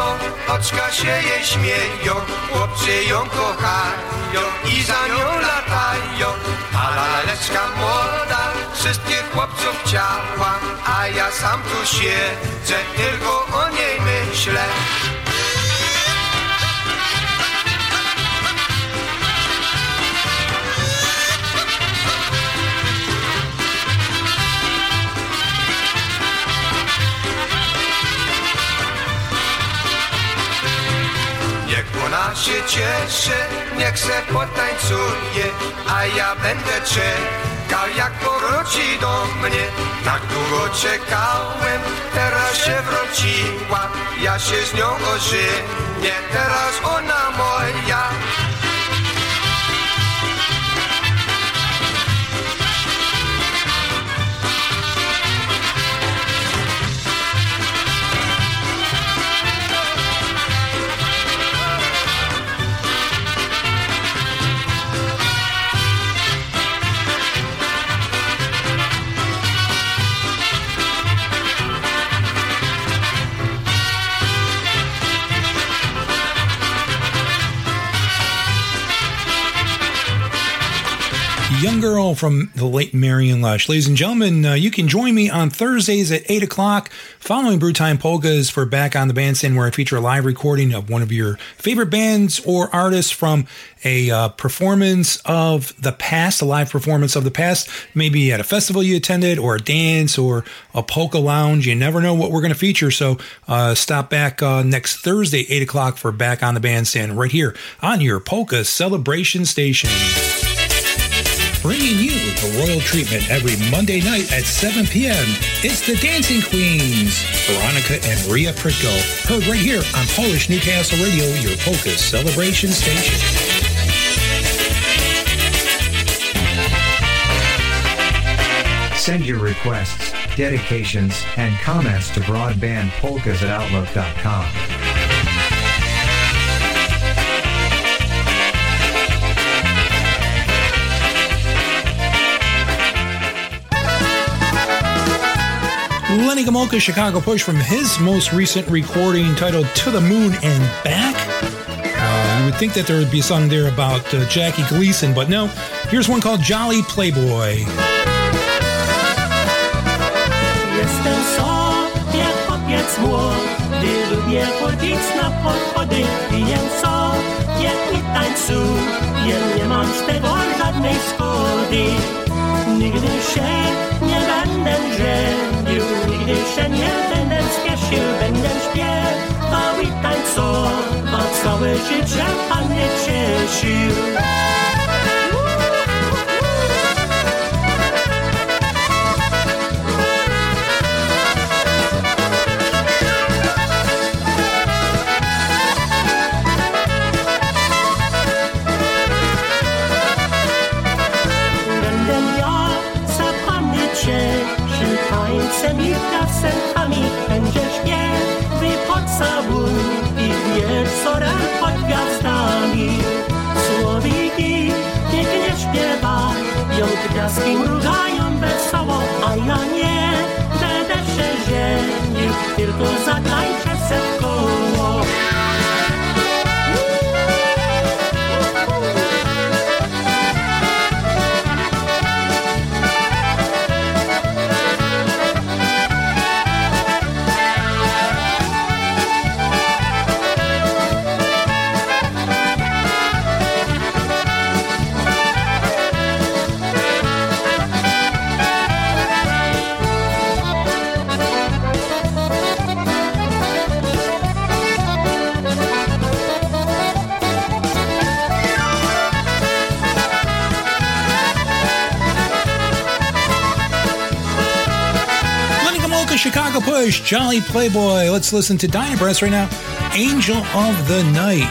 oczka się jej śmieją, chłopcy ją kochają i za nią latają. A laleczka młoda wszystkich chłopców chciała, a ja sam tu siedzę, tylko o niej myślę. Ona się cieszy, niech se potańcuje, a ja będę czekał, jak powróci do mnie. Tak długo czekałem, teraz się wróciła, ja się z nią ożenię, teraz ona moja. From the late Marion Lush. Ladies and gentlemen, uh, you can join me on Thursdays at 8 o'clock following Brewtime Polkas for Back on the Bandstand, where I feature a live recording of one of your favorite bands or artists from a uh, performance of the past, a live performance of the past, maybe at a festival you attended or a dance or a polka lounge. You never know what we're going to feature. So uh, stop back uh, next Thursday, 8 o'clock for Back on the Bandstand right here on your Polka Celebration Station bringing you the royal treatment every Monday night at 7 p.m. It's the Dancing Queens, Veronica and Ria Pritko, heard right here on Polish Newcastle Radio, your polka celebration station. Send your requests, dedications, and comments to broadbandpolkas at outlook.com. Lenny Gomulka, Chicago Push, from his most recent recording titled To the Moon and Back. Uh, you would think that there would be a song there about uh, Jackie Gleason, but no. Here's one called Jolly Playboy. Jestem sobie chłopiec młody, lubię chodzić na pochody, piję sobie i tańcuję, nie mam z tego żadnej szkody. Nigdy się nie będę żenił, nigdy się nie będę spieszył, będę śpiewał i tańcował, całe życie Pan mnie cieszył. Gwiazdki mrugają wesoło, a ja nie. Będę się tylko zatańczę Chicago Push, Jolly Playboy. Let's listen to Dynabrass right now. Angel of the Night.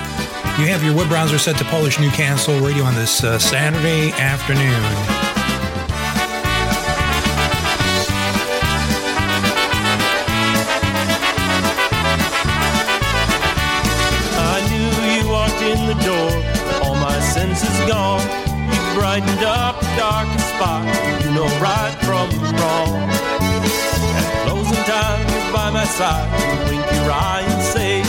You have your web browser set to Polish Newcastle Radio on this uh, Saturday afternoon. I knew you walked in the door, all my senses gone. You brightened up the darkest spot, you know right from wrong. By my side, you wink your eye and say,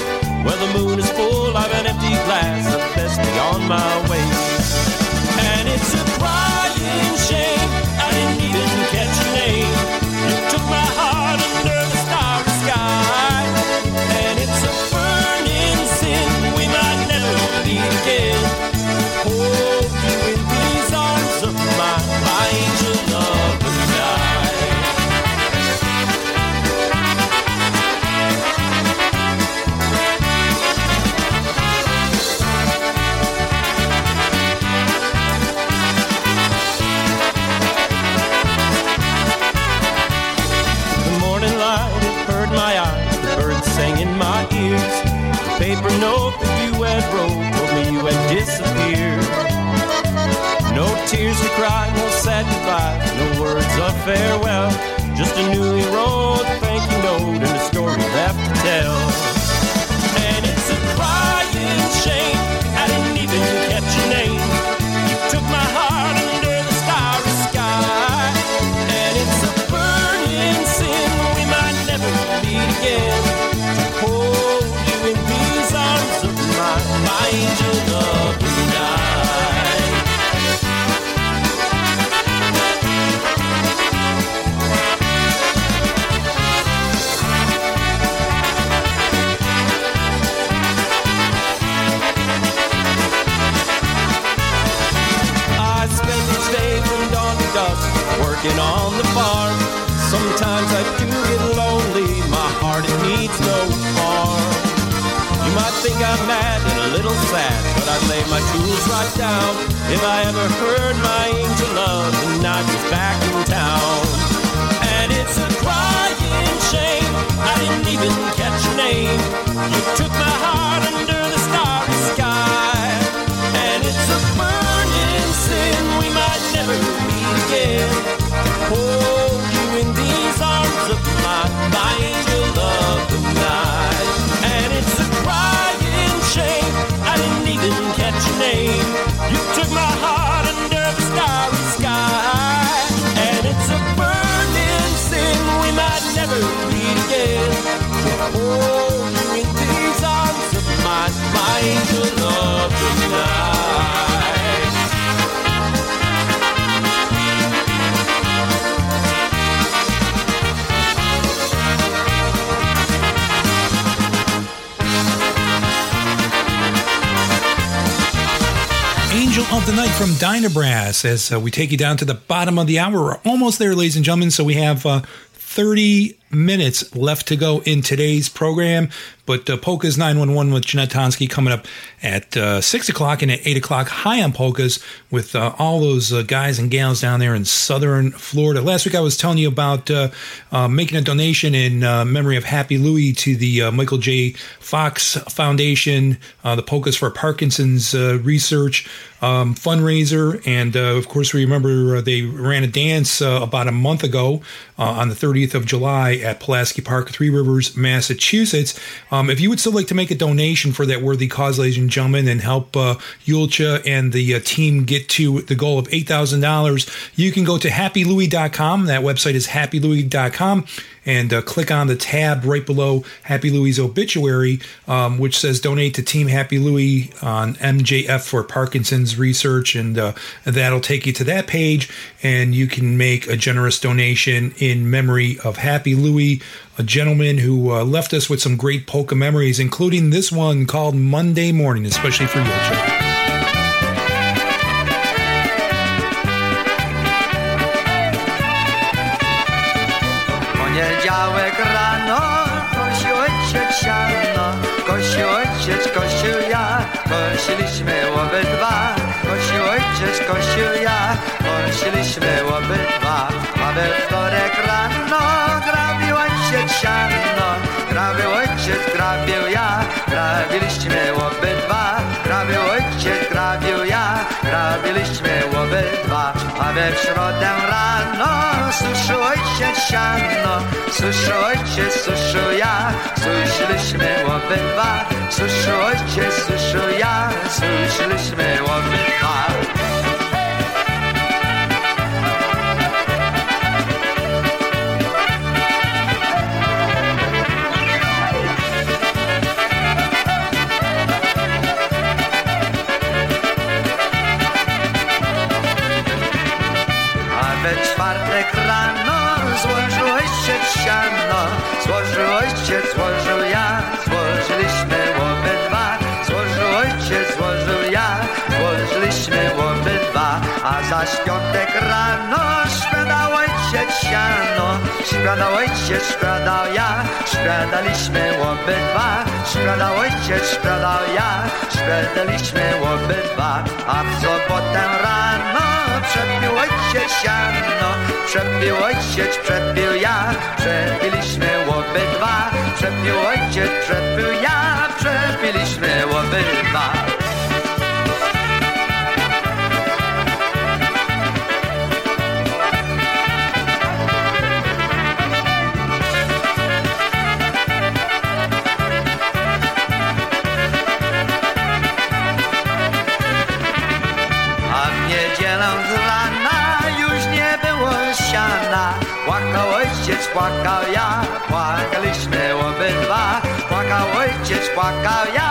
Well, the moon is full, I've an empty glass of best beyond my waist. And it's a crying tears to cry, no sad goodbye, no words of farewell. Just a newly wrote thank you note and a story left to tell. Working on the farm. Sometimes I do get lonely, my heart it needs no harm. You might think I'm mad and a little sad, but I'd lay my tools right down if I ever heard my angel love and I was back in town. And it's a crying shame I didn't even catch your name. You took my heart under the starry sky, and it's a burning sin we might never meet again. Angel of the night. Angel of the Night from Dynabrass as uh, we take you down to the bottom of the hour. We're almost there, ladies and gentlemen. So we have uh, 30 minutes left to go in today's program. But uh, Polka's 911 with Jeanette Tonsky coming up at uh, 6 o'clock and at 8 o'clock. High on Polkas with uh, all those uh, guys and gals down there in southern Florida. Last week I was telling you about uh, uh, making a donation in memory of Happy Louie to the Michael J. Fox Foundation, the Polkas for Parkinson's research um, fundraiser. And of course, we remember they ran a dance about a month ago on the 30th of July at Pulaski Park, Three Rivers, Massachusetts. If you would still like to make a donation for that worthy cause, ladies and gentlemen, and help uh, Yulcha and the uh, team get to the goal of $8,000, you can go to happylouis.com. That website is happylouis.com and uh, click on the tab right below Happy Louie's obituary, um, which says donate to Team Happy Louie on MJF for Parkinson's research. And uh, that'll take you to that page, and you can make a generous donation in memory of Happy Louie, a gentleman who uh, left us with some great polka memories, including this one called Monday Morning, especially for Yulcha. Poniedziałek rano, siano, kosił ja, kosiliśmy obydwa, ojciec, kosił ja, kosiliśmy obydwa, a we wtorek rano grabił ojciec siano, grabił ojciec, grabił ja, grabiliśmy obydwa, grabił ojciec, grabił ja, grabiliśmy obydwa, a we środę rano suszył ojciec siano, suszył ojciec, suszył ja, suszyliśmy obydwa, suszył ojciec, suszył ja, suszyliśmy obydwa. Śpiadał ojciec, śpiadał ja, śpiadaliśmy obydwa, śpiadał ojciec, śpiadał ja, śpiadaliśmy obydwa, a w sobotę rano przepił ojciec siano, przepił ojciec, przepił ja, przepiliśmy obydwa, przepił ojciec, przepił ja, przepiliśmy obydwa. Płakał ja, płakaliśmy obydwa. Płakał ojciec, płakał ja,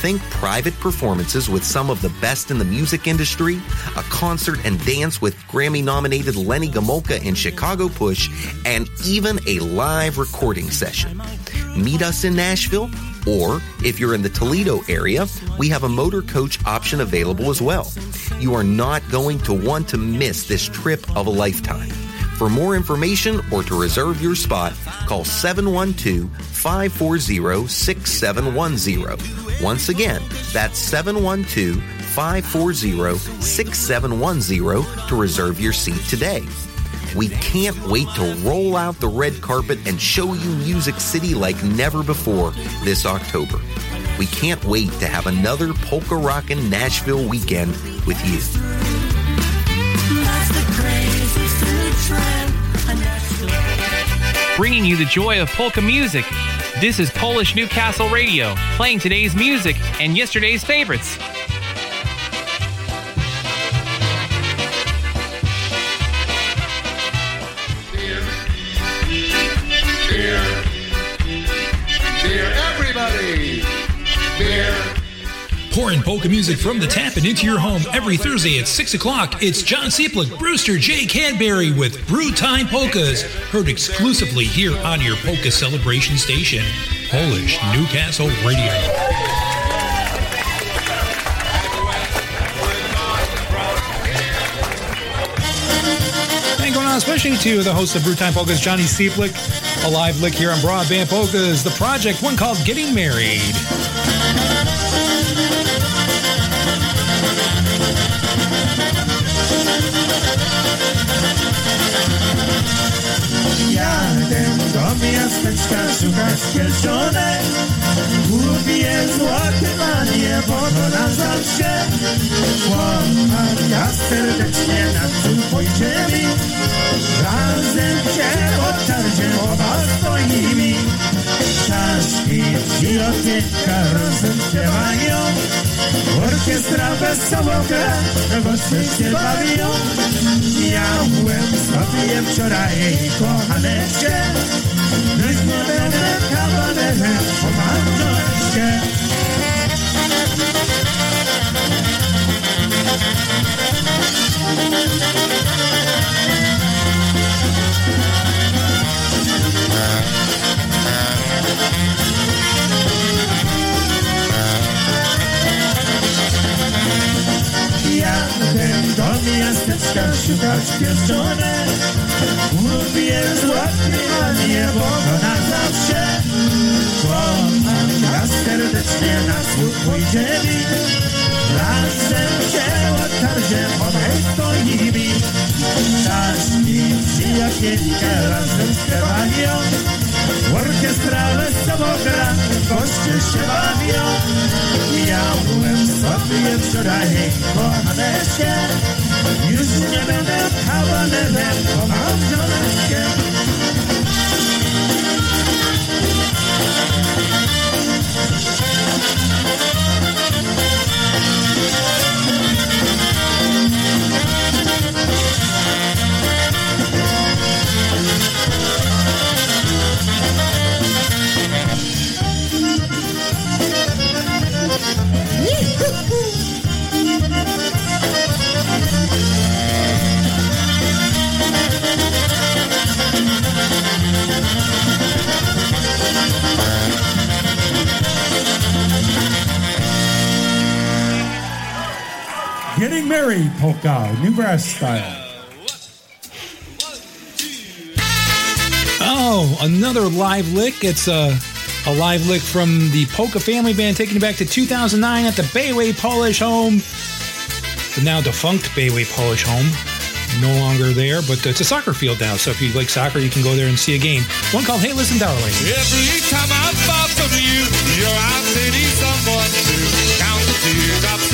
Think private performances with some of the best in the music industry, a concert and dance with Grammy nominated Lenny Gomulka and Chicago Push, and even a live recording session. Meet us in Nashville, or if you're in the Toledo area, we have a motor coach option available as well. You are not going to want to miss this trip of a lifetime. For more information or to reserve your spot, call 712 540 6710. Once again, that's 712 540 6710 to reserve your seat today. We can't wait to roll out the red carpet and show you Music City like never before this October. We can't wait to have another polka rockin' Nashville weekend with you. bringing you the joy of polka music. This is Polish Newcastle Radio, playing today's music and yesterday's favorites. Pouring polka music from the tap and into your home every Thursday at 6 o'clock. It's John Sieplick, Brewster J. Cadbury with Brew Time Polkas, heard exclusively here on your polka celebration station, Polish Newcastle Radio. Especially to the host of Brewtime Polkas, Johnny Seeplick, a live lick here on Broadband Polkas, the project, one called Getting Married. Złoty jastrzeczka szuka ścielczone Głupi jest złoty panie, bo to nazwał się Chłopaka serdecznie nad tym pojdziemy. Razem cię otarcie oba swoimi Czaszki i otyka razem śpiewają. Orkiestra wesoło gra, goście się bawią Miałem sobie wczoraj kochaneczkę Dziś nie będę kawalerem, Ten do miasteczka szukać pieczone Mów jest łatwy, a nie Boga na zawsze Kocham nas serdecznie, na słuch pójdziemy Razem się otarzie, owej stoimy Czas i przyjacielkę razem z Kewalią Orkiestra wesoło gra, goście się bawią. Ja byłem sobie wczoraj kochaneczkę Już nie będę kawalerem, bo mam żoneczkę polka, new brass style. Oh, another live lick. It's a, a live lick from the Polka Family Band taking you back to 2009 at the Bayway Polish Home. The now defunct Bayway Polish Home. No longer there, but it's a soccer field now. So if you like soccer, you can go there and see a game. One called Hey Listen Darling. Every time I fall from you, you're out to need someone to count the teardrops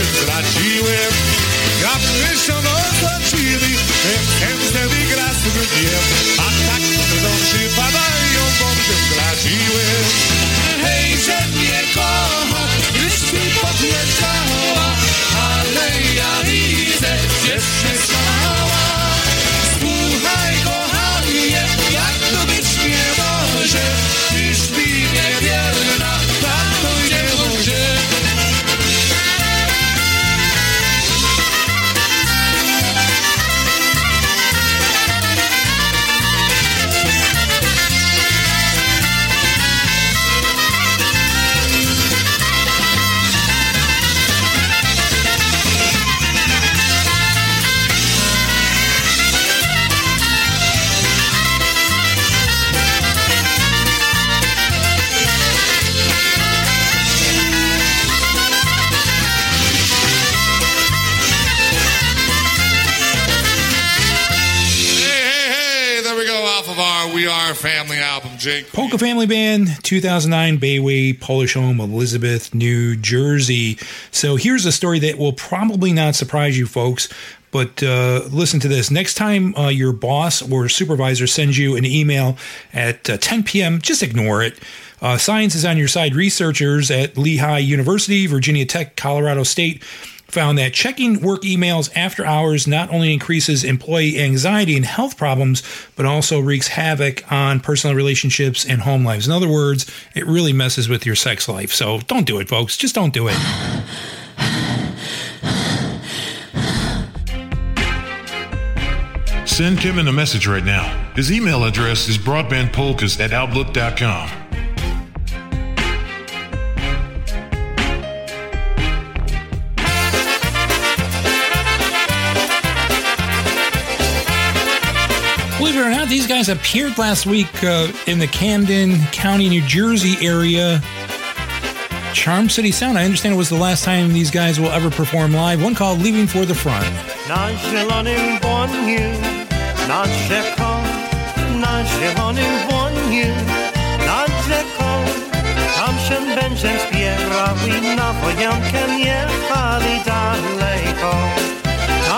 czym straciłem Ja przysiono otoczyli Ten sen wtedy gra A tak drąży padają Bo czym straciłem Hej, że mnie kocha Już mi podjeżdżało Family album, Jake. Polka Family Band, 2009, Bayway, Polish home, Elizabeth, New Jersey. So here's a story that will probably not surprise you folks. But uh, listen to this. Next time uh, your boss or supervisor sends you an email at uh, 10 p.m., just ignore it. Uh, science is on your side. Researchers at Lehigh University, Virginia Tech, Colorado State found that checking work emails after hours not only increases employee anxiety and health problems, but also wreaks havoc on personal relationships and home lives. In other words, it really messes with your sex life. So don't do it, folks. Just don't do it. Send Kevin a message right now. His email address is broadbandpolkas at outlook.com. these guys appeared last week uh, in the Camden County, New Jersey area. Charm City Sound. I understand it was the last time these guys will ever perform live. One called Leaving for the Front.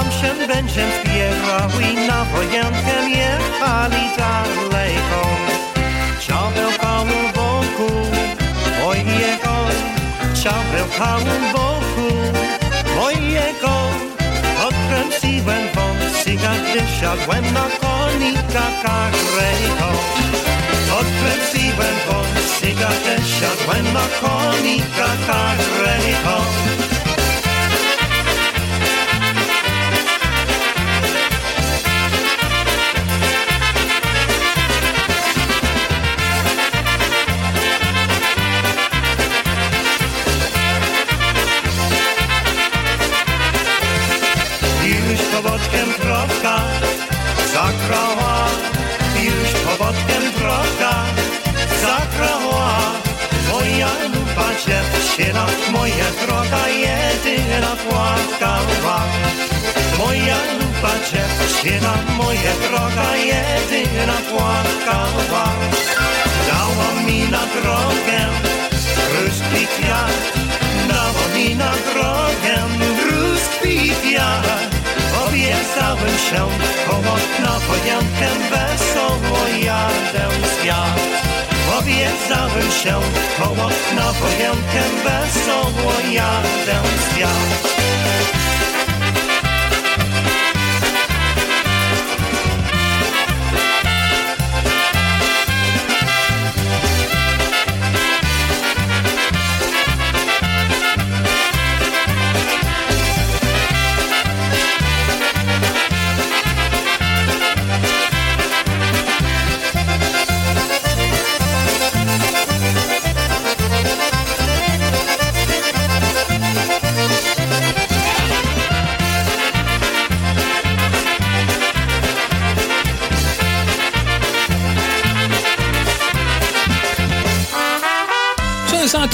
Tam się będzie zbierały na wojankę, jechali daleko. Ciabeł komu boku mojego, ciabeł komu boku mojego. Odkręciłem wąsika, gdy siadłem na konika karego. Odkręciłem wąsika, gdy siadłem na konika karego. Moja droga jedyna płakała. Moja lupa dziewczyna, moja droga jedyna płakała. Dała mi na drogę ruski kwiat, dała mi na drogę ruski kwiat. Obiecałem się koło na wojankę wesoło jadę w. Obiecałem się koło na wojankę wesoło jadę w świat.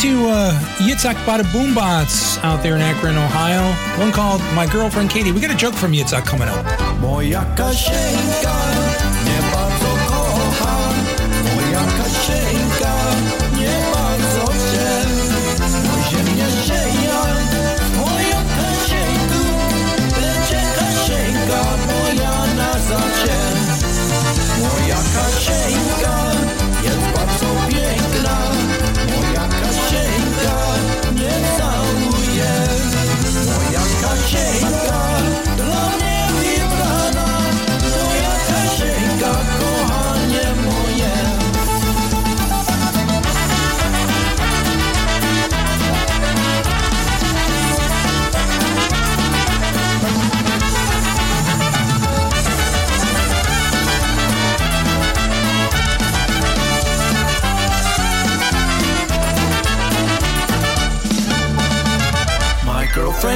To uh, Yitzhak Bada Boombots out there in Akron, Ohio. One called My Girlfriend Katie. We got a joke from Yitzhak coming up.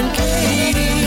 Girlfriend Katie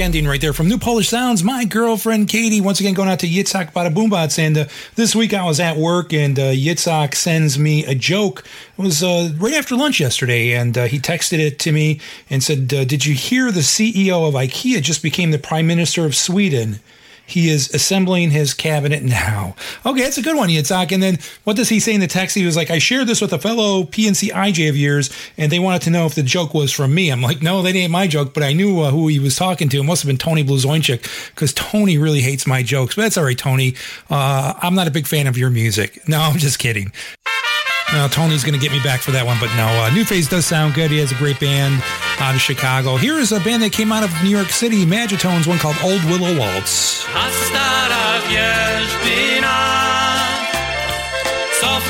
ending right there from New Polish Sounds. My girlfriend Katie, once again going out to Yitzhak Bada Boombots. And uh, this week I was at work and uh, Yitzhak sends me a joke. It was uh, right after lunch yesterday, and uh, he texted it to me and said, uh, Did you hear the CEO of IKEA just became the Prime Minister of Sweden? He is assembling his cabinet now. Okay, that's a good one, Yitzhak. And then what does he say in the text? He was like, I shared this with a fellow PNC IJ of yours, and they wanted to know if the joke was from me. I'm like, no, that ain't my joke, but I knew uh, who he was talking to. It must have been Tony Blazonczyk, because Tony really hates my jokes. But that's all right, Tony. Uh, I'm not a big fan of your music. No, I'm just kidding. No, Tony's going to get me back for that one, but no. Uh, New Phase does sound good. He has a great band out of Chicago. Here is a band that came out of New York City, Magitones, one called Old Willow Waltz. Co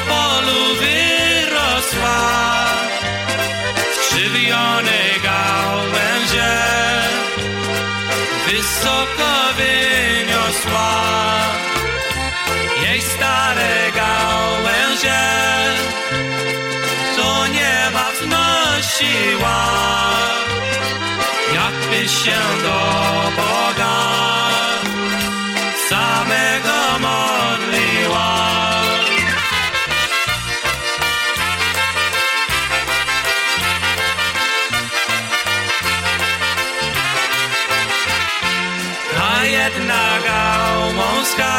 wysoko wyniosła. Jej stare gałęzie nieba wnosiła, się do Boga samego modliła. A jedna gałązka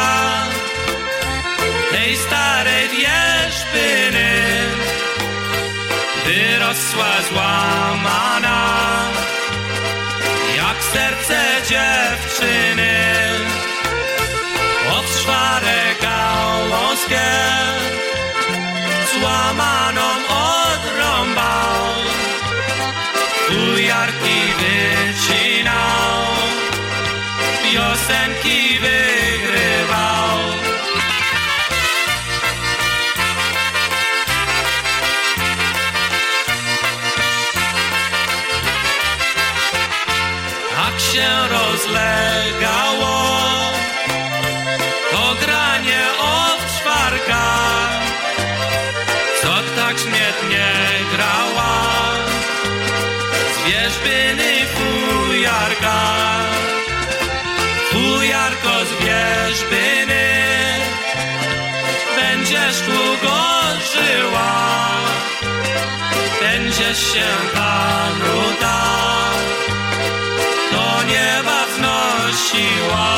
tej starej wierzbiny wyrosła złamana dziewczyny. Od szwarek gałązkę złamaną odrąbał. Tu jarki wyci będziesz długo żyła, będziesz się ta nuda do nieba wnosiła.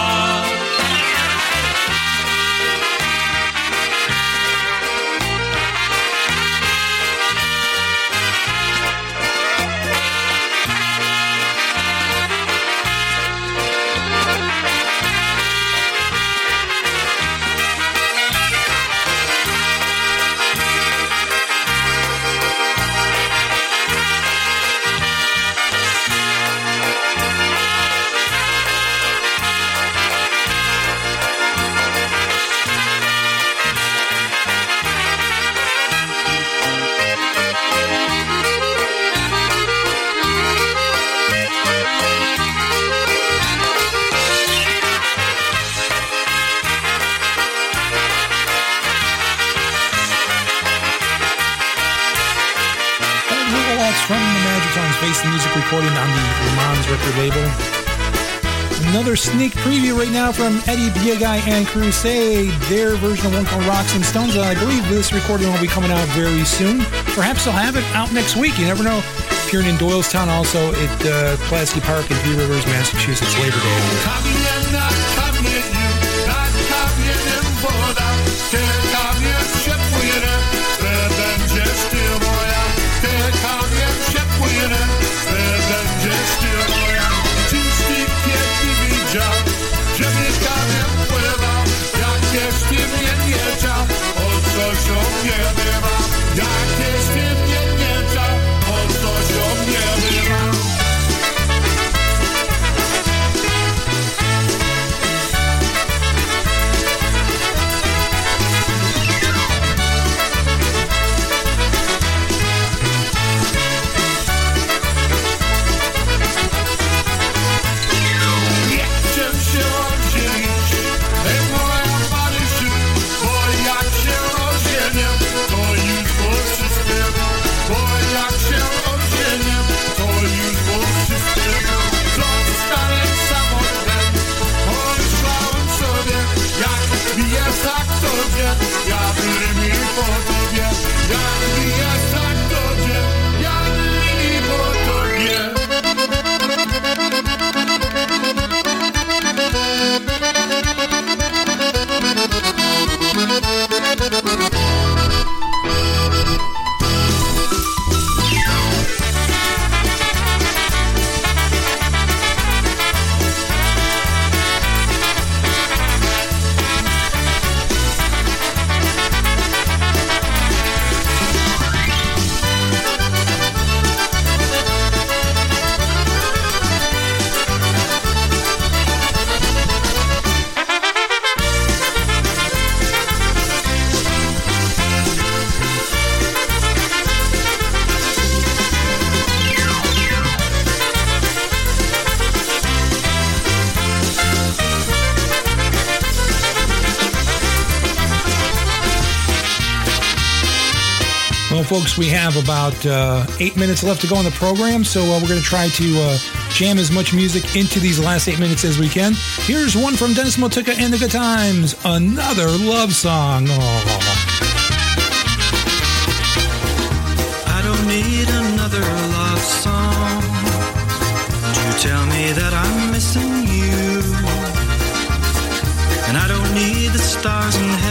Sneak preview right now from Eddie Biegai and Crusade, their version of one called Rocks and Stones. And I believe this recording will be coming out very soon. Perhaps they'll have it out next week. You never know. Appearing in Doylestown, also at uh, Pulaski Park in Three Rivers, Massachusetts, Labor Day. Folks, we have about uh, eight minutes left to go on the program, so uh, we're going to try to uh, jam as much music into these last eight minutes as we can. Here's one from Dennis Motuka and the Good Times, another love song. Oh. I don't need another love song to tell me that I'm missing you. And I don't need the stars in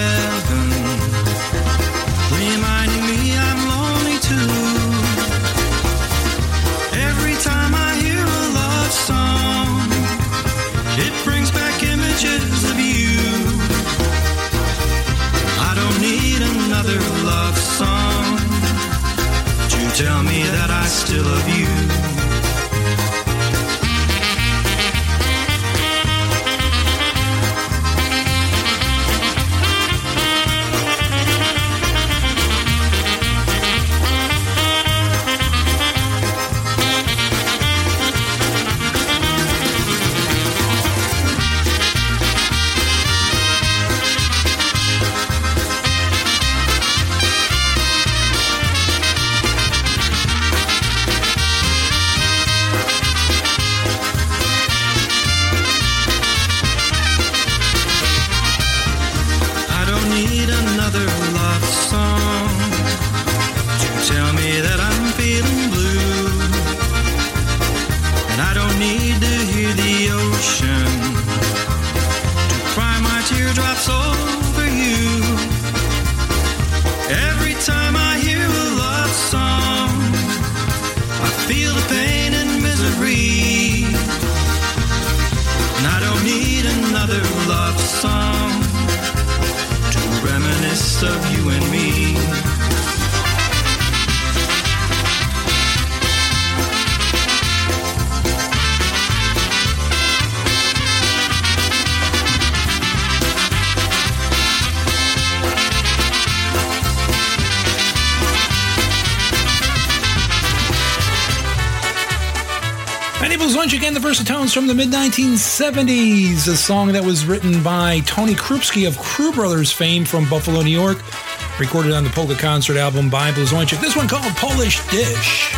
Versatones from the mid 1970s, a song that was written by Tony Krupski of Krew Brothers fame from Buffalo, New York, recorded on the Polka Concert album by Blazonczyk. This one called Polish Dish.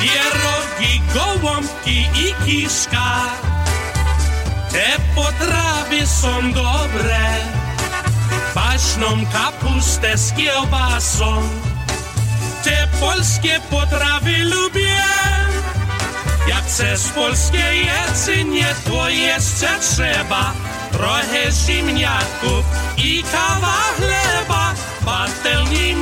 Pierogi, gołąbki i kiszka Te potrawy są dobre Paśną kapustę z kiełbasą Te polskie potrawy lubię chcesz polskie jedzenie, to jeszcze trzeba. Trochę ziemniaków i kawa chleba. Patelni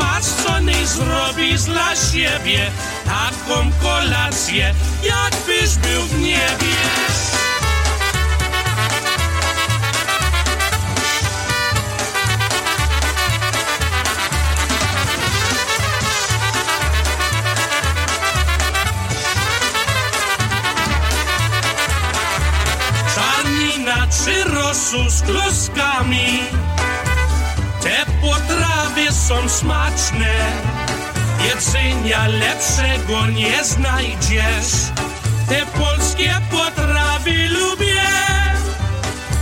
nie zrobisz dla siebie Taką kolację, jakbyś był w niebie Rosół z kluskami Te potrawy są smaczne. Jedzenia lepszego nie znajdziesz. Te polskie potrawy lubię.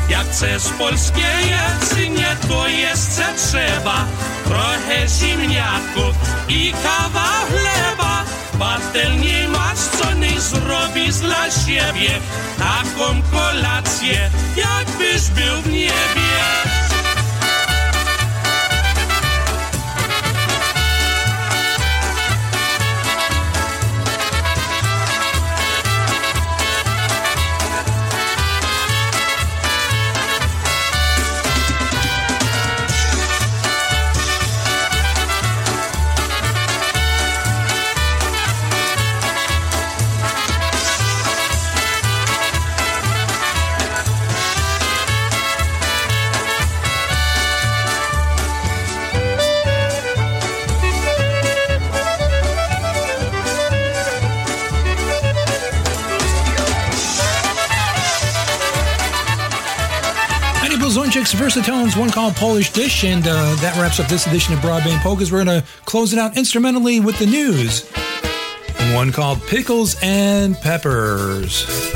Jak chcesz polskie jedzenie to jeszcze trzeba. Trochę ziemniaków i kawa chleba. Patelni zrobisz dla siebie Taką kolację jakbyś był w niebie Versatones, one called Polish Dish, and uh, that wraps up this edition of Broadband Polkas. We're going to close it out instrumentally with the news. One called Pickles and Peppers.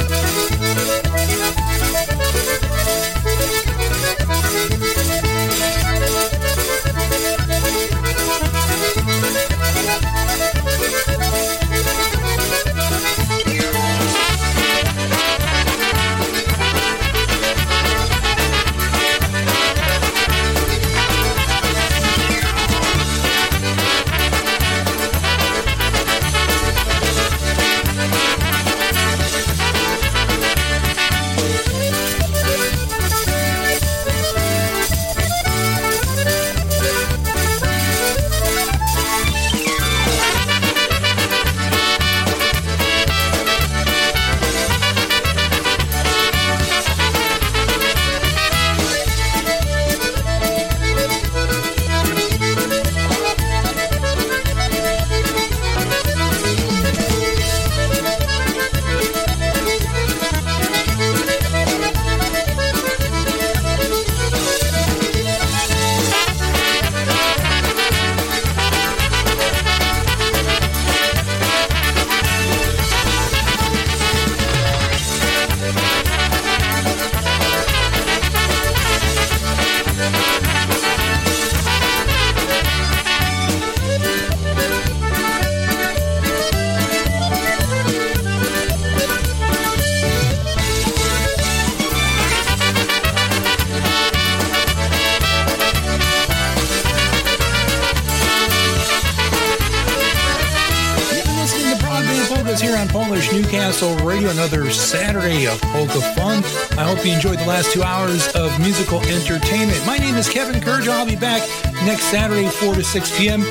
Enjoyed the last two hours of musical entertainment. My name is Kevin Kurdziel. I'll be back next Saturday, 4 to 6 p.m.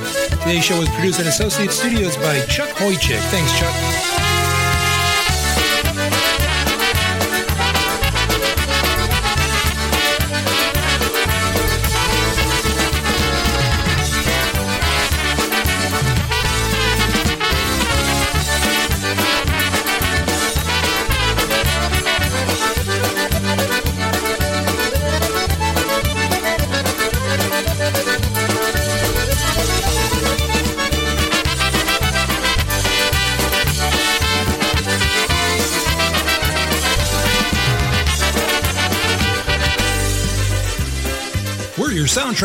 Today's show was produced at Associate Studios by Chuck Hoychik. Thanks, Chuck.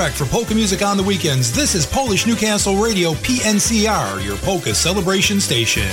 Soundtrack for polka music on the weekends. This is Polish Newcastle Radio, PNCR, your polka celebration station.